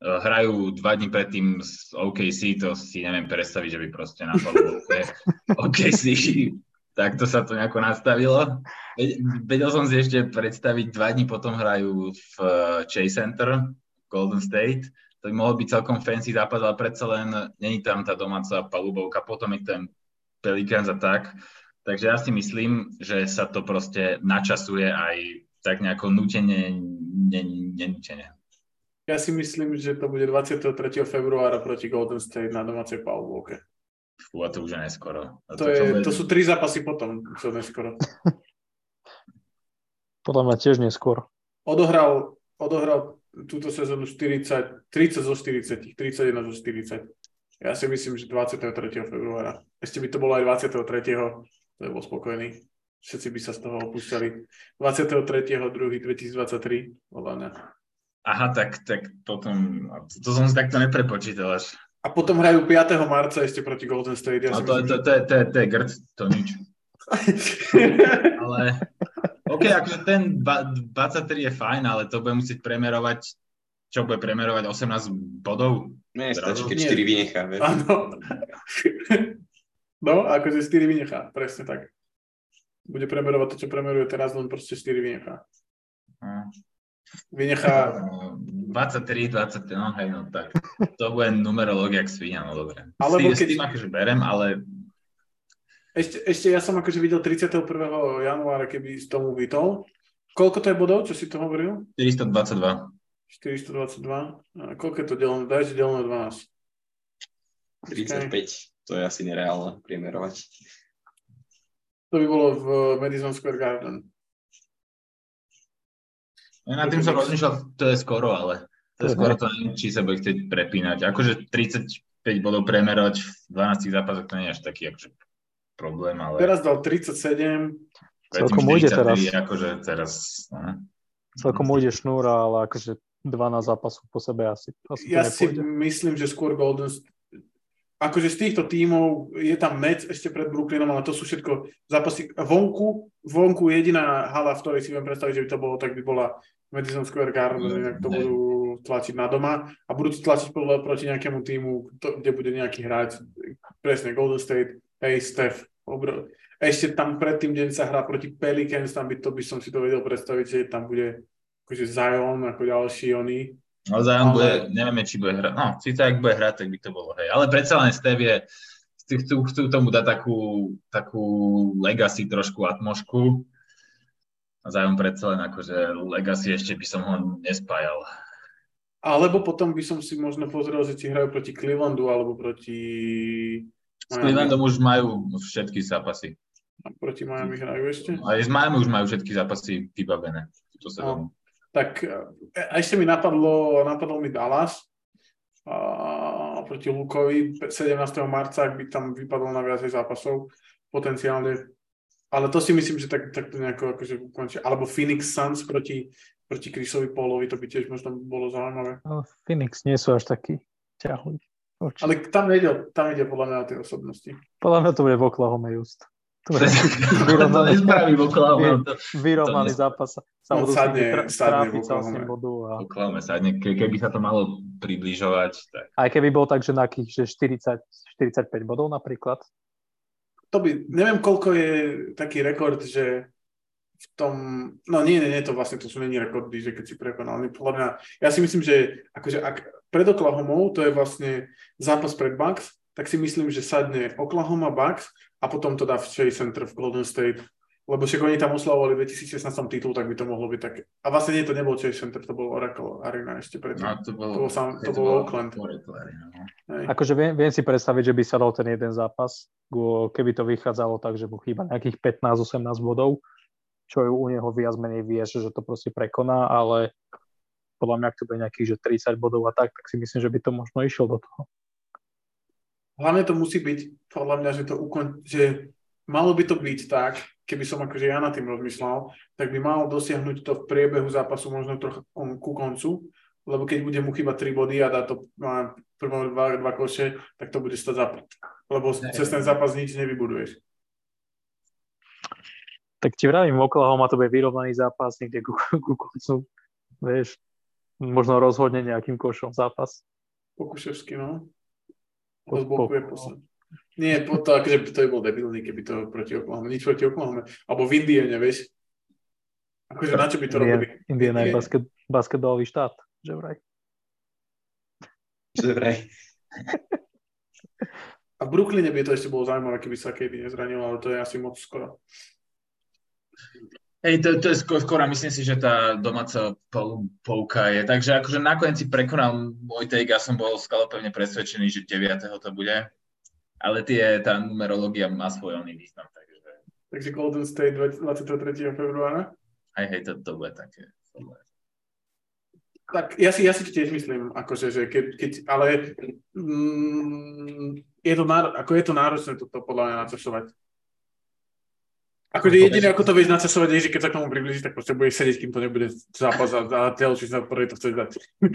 hrajú dva dní predtým z OKC, to si neviem predstaviť, že by proste na palubovke OKC takto sa to nejako nastavilo. Vedel som si ešte predstaviť, dva dní potom hrajú v e, Chase Center, Golden State, to by mohol byť celkom fancy zápas, ale predsa len není tam tá domáca palubovka, potom je ten Pelicans a tak. Takže ja si myslím, že sa to proste načasuje aj tak nejako nutene, nenútene. Ja si myslím, že to bude 23. februára proti Golden State na domácej palubovke. Fú, a to už je neskoro. A to, to, je, to sú tri zápasy potom, čo neskoro. Podľa mňa tiež neskôr. Odohral, odohral túto sezónu 40, 30 zo 40, 31 zo 40. Ja si myslím, že 23. februára. Ešte by to bolo aj 23. To je bol spokojný. Všetci by sa z toho opúšťali. 23.2.2023, podľa mňa. Aha, tak, tak potom, to, to som si takto neprepočítal až. A potom hrajú 5. marca ešte proti Golden State. Ja no to, to, to, to, to, to je grd, to nič. ale OK, akože ten 23 je fajn, ale to bude musieť premerovať, čo bude premerovať 18 bodov? Nie, stačí, keď 4 vynechá. Áno. no, akože 4 vynechá, presne tak. Bude premerovať to, čo premeruje teraz, len proste 4 vynechá. Vynechá... 23, 20, no hej, no tak. To bude numerológia jak svinia, no dobre. Alebo s, keď... s tým akože berem, ale ešte, ešte ja som akože videl 31. januára, keby z tomu vytol. Koľko to je bodov, čo si to hovoril? 422. 422. A koľko je to delené? Dajte delené 12. 35. Okay. To je asi nereálne priemerovať. To by bolo v Madison Square Garden. Ja nad tým som rozmýšľal, to je skoro, ale to je skoro to neviem, či sa bude chcieť prepínať. Akože 35 bodov premerovať v 12 zápasoch, to nie je až taký akože problém, ale... Teraz dal 37. Celkom ujde teraz. Akože teraz no. Celkom ujde šnúra, ale akože 12 zápasov po sebe asi, asi Ja si myslím, že skôr Golden akože z týchto tímov je tam Mets ešte pred Brooklynom, ale to sú všetko zápasy vonku. Vonku jediná hala, v ktorej si viem predstaviť, že by to bolo, tak by bola Madison Square Garden, inak to budú tlačiť na doma a budú to tlačiť podľa proti nejakému týmu, to, kde bude nejaký hráč, presne Golden State, hey Steph, obro... ešte tam predtým deň sa hrá proti Pelicans, tam by to by som si to vedel predstaviť, že tam bude akože Zion ako ďalší oný, No Zion ale... bude, nevieme, či bude hrať. No, síce ak bude hrať, tak by to bolo, hej. Ale predsa len Steve je, chcú, chcú tomu dať takú, takú legacy trošku atmošku. A Zion predsa len akože legacy ešte by som ho nespájal. Alebo potom by som si možno pozrel, že či hrajú proti Clevelandu alebo proti... S Clevelandom už majú všetky zápasy. A proti Miami hrajú ešte? Aj s Miami už majú všetky zápasy vybavené. To sa no tak e, ešte mi napadlo, napadlo mi Dallas a, proti Lukovi 17. marca, ak by tam vypadlo na viacej zápasov potenciálne. Ale to si myslím, že tak, tak to nejako akože ukončí. Alebo Phoenix Suns proti, proti Chrisovi Polovi, to by tiež možno bolo zaujímavé. No, Phoenix nie sú až takí ťahli. Ale tam ide, tam ide podľa mňa o tie osobnosti. Podľa mňa to bude v Oklahoma just. Vyrovnaný, vyrovnaný zápas. Sa budú sadne, sadne sa bodu. A... Oklahoma sadne, keby sa to malo približovať. Tak. Aj keby bol tak, že na že 40, 45 bodov napríklad. To by, neviem, koľko je taký rekord, že v tom, no nie, nie, nie, to vlastne, to sú není rekordy, že keď si prekonal, podľa mňa, ja si myslím, že akože ak pred Oklahomou, to je vlastne zápas pred Bucks, tak si myslím, že sadne Oklahoma Bucks a potom to dá v Chase Center v Golden State. Lebo však oni tam oslavovali v 2016 titul, tak by to mohlo byť tak. A vlastne nie, to nebol Chase Center, to bol Oracle Arena ešte predtým. No, to, bol, to bol, sám, to bol Oakland. No. Akože viem, viem, si predstaviť, že by sa dal ten jeden zápas, keby to vychádzalo tak, že mu chýba nejakých 15-18 bodov, čo u neho viac menej vieš, že to proste prekoná, ale podľa mňa, ak to bude nejakých že 30 bodov a tak, tak si myslím, že by to možno išiel do toho. Hlavne to musí byť, podľa mňa, že to ukon... že malo by to byť tak, keby som akože ja na tým rozmýšľal, tak by mal dosiahnuť to v priebehu zápasu možno trochu ku koncu, lebo keď bude mu chýbať 3 body a dá to prvom dva, dva koše, tak to bude stať zápas. Lebo ne, cez ten zápas nič nevybuduješ. Tak ti vravím, Oklahoma to bude vyrovnaný zápas niekde ku, ku koncu. Vieš, možno rozhodne nejakým košom zápas. Pokuševsky, no. Od boku je posled. Nie, po to, akože to by bol debilný, keby to proti Oklahoma. Nič proti Oklahoma. Alebo v Indiene, vieš. Akože na čo by to Indien, robili? Indiana je basket, basketbalový štát, že vraj. Že vraj. A v Brooklyne by to ešte bolo zaujímavé, keby sa Katie nezranil, ale to je asi moc skoro. Hej, to, to je skôr, skôr a myslím si, že tá domáca pouka je. Takže akože nakoniec si prekonal môj take, ja som bol skalo pevne presvedčený, že 9. to bude. Ale tie, tá numerológia má svoj oný význam. Takže... takže Golden State 23. februára? Aj hej, to, to bude také. Tak ja si, ja si to tiež myslím, akože, že keď, keď ale mm, je, to náro, ako je to náročné toto podľa mňa načasovať. Akože jediné, ako to vieš načasovať, je, že keď sa k tomu približíš, tak proste budeš sedieť, kým to nebude zápas a, a či sa prvý to chceš dať.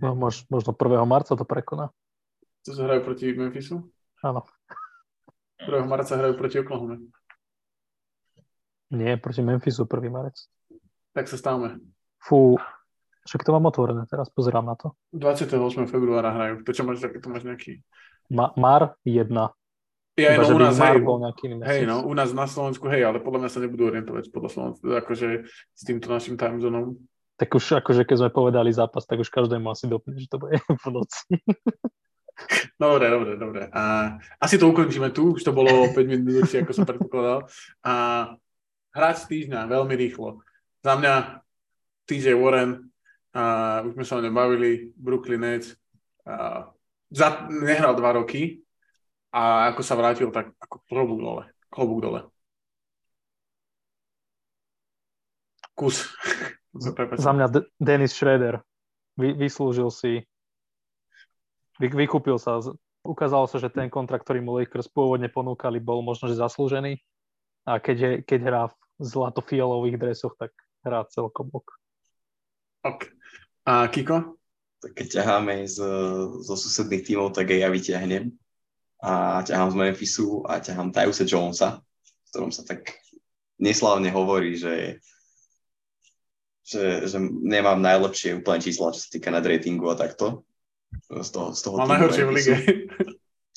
No, mož, možno 1. marca to prekoná. To sa hrajú proti Memphisu? Áno. 1. marca hrajú proti Oklahoma. Nie, proti Memphisu 1. marec. Tak sa stávame. Fú, však to mám otvorené, teraz pozerám na to. 28. februára hrajú. To čo máš, to máš nejaký... Ma, Mar 1. Ja, no, u nás, hej, hej, no, u nás na Slovensku, hej, ale podľa mňa sa nebudú orientovať podľa Slovensku, akože s týmto našim time zónom. Tak už akože keď sme povedali zápas, tak už každému asi dopne, že to bude v noci. Dobre, dobre, dobre. A asi to ukončíme tu, už to bolo 5 minút, ako som predpokladal. A hráč týždňa, veľmi rýchlo. Za mňa TJ Warren, a už sme sa o ňom bavili, Brooklyn Nets, a za, nehral dva roky, a ako sa vrátil, tak ako klobúk dole. Klobúk dole. Kus. Za mňa D- Dennis Schroeder. Vy, vyslúžil si vy, vykúpil sa. Ukázalo sa, že ten kontrakt, ktorý mu Lakers pôvodne ponúkali, bol možno, že zaslúžený. A keď, je, keď hrá v zlatofialových dresoch, tak hrá celkom ok. Ok. A Kiko? Tak keď ťaháme z, zo susedných tímov, tak aj ja vyťahnem. A ťahám z Memphisu a ťahám Tyuse Jonesa, v ktorom sa tak neslávne hovorí, že, že, že nemám najlepšie úplne čísla, čo sa týka nad ratingu a takto. Z toho, z toho Mal najhoršie v lige.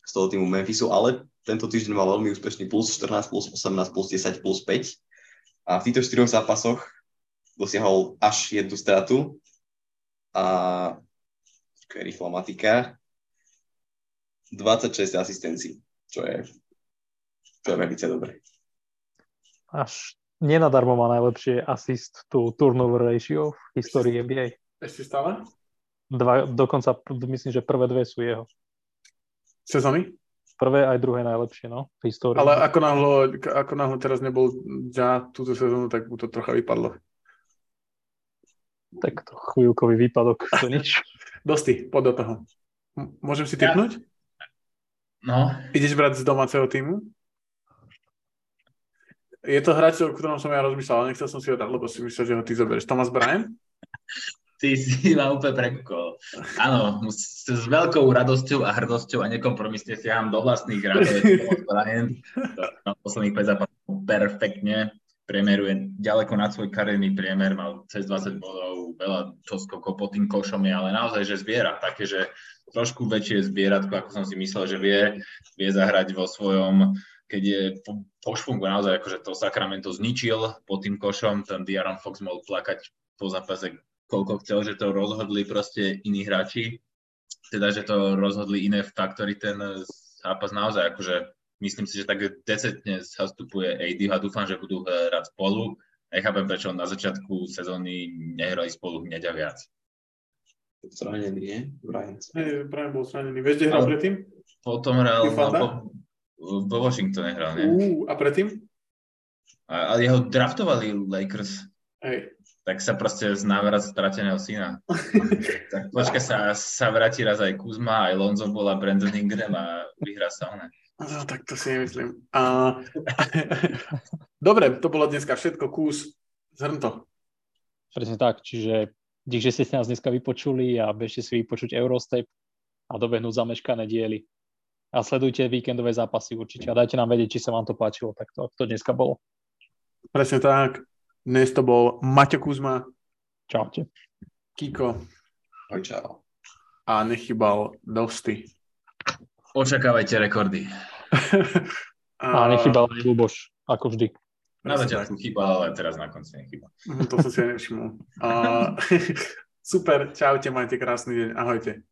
Z toho týmu Memphisu, ale tento týždeň mal veľmi úspešný plus 14, plus 18, plus 10, plus 5. A v týchto štyroch zápasoch dosiahol až jednu stratu a rýchla matika 26 asistencií, čo je, čo je veľmi dobré. Až nenadarmo má najlepšie assist to turnover ratio v histórii NBA. Ešte stále? Dva, dokonca myslím, že prvé dve sú jeho. Sezóny? Prvé aj druhé najlepšie, no, v histórii. Ale ako náhle, ako náhle teraz nebol ja túto sezónu, tak mu to trocha vypadlo. Tak to chvíľkový výpadok, to nič. Dosti, poď do toho. M- môžem si typnúť? No, Ideš brať z domáceho týmu? Je to hráč, o ktorom som ja rozmýšľal, ale nechcel som si ho dať, lebo si myslel, že ho ty zoberieš. Thomas Bryan? ty si ma úplne prekúkol. Áno, s, s veľkou radosťou a hrdosťou a nekompromisne siaham do vlastných radov. Bryan, na posledných 5 zápasov perfektne priemeruje ďaleko nad svoj kariérny priemer, mal cez 20 bodov, veľa čoskokov pod tým košom je, ale naozaj, že zbiera také, že trošku väčšie zbieratko, ako som si myslel, že vie, vie zahrať vo svojom, keď je po, po šfungu naozaj, akože to Sacramento zničil pod tým košom, ten Diaron Fox mohol plakať po zápase, koľko chcel, že to rozhodli proste iní hráči, teda, že to rozhodli iné faktory ten zápas naozaj, akože myslím si, že tak decentne zastupuje AD a dúfam, že budú hrať spolu. Nechápem, prečo na začiatku sezóny nehrali spolu hneď a viac. Zranený, nie? Brian. Hej, Brian bol zranený. Vieš, kde hral Ale- predtým? Potom hral no, vo Washingtone hral, nie? Ú, a predtým? A, ale jeho draftovali Lakers, Hej. tak sa proste z návrat strateného syna. tak počka sa, sa vráti raz aj Kuzma, aj Lonzo bol a Brandon Ingram a vyhrá sa ona. No, tak to si nemyslím. A... Dobre, to bolo dneska všetko. Kús, zhrň to. Presne tak, čiže dík, že ste si nás dneska vypočuli a bežte si vypočuť Eurostep a dobehnúť zameškané diely. A sledujte víkendové zápasy určite a dajte nám vedieť, či sa vám to páčilo, tak to, to dneska bolo. Presne tak. Dnes to bol Maťo Kuzma, Čaute. Kiko Ahoj, čau. a nechybal Dosti. Očakávajte rekordy. A nechybal aj Luboš, ako vždy. Na začiatku chýbal, ale teraz na konci nechýba. Mhm, To som si nevšimol. A... Super, čaute, majte krásny deň, ahojte.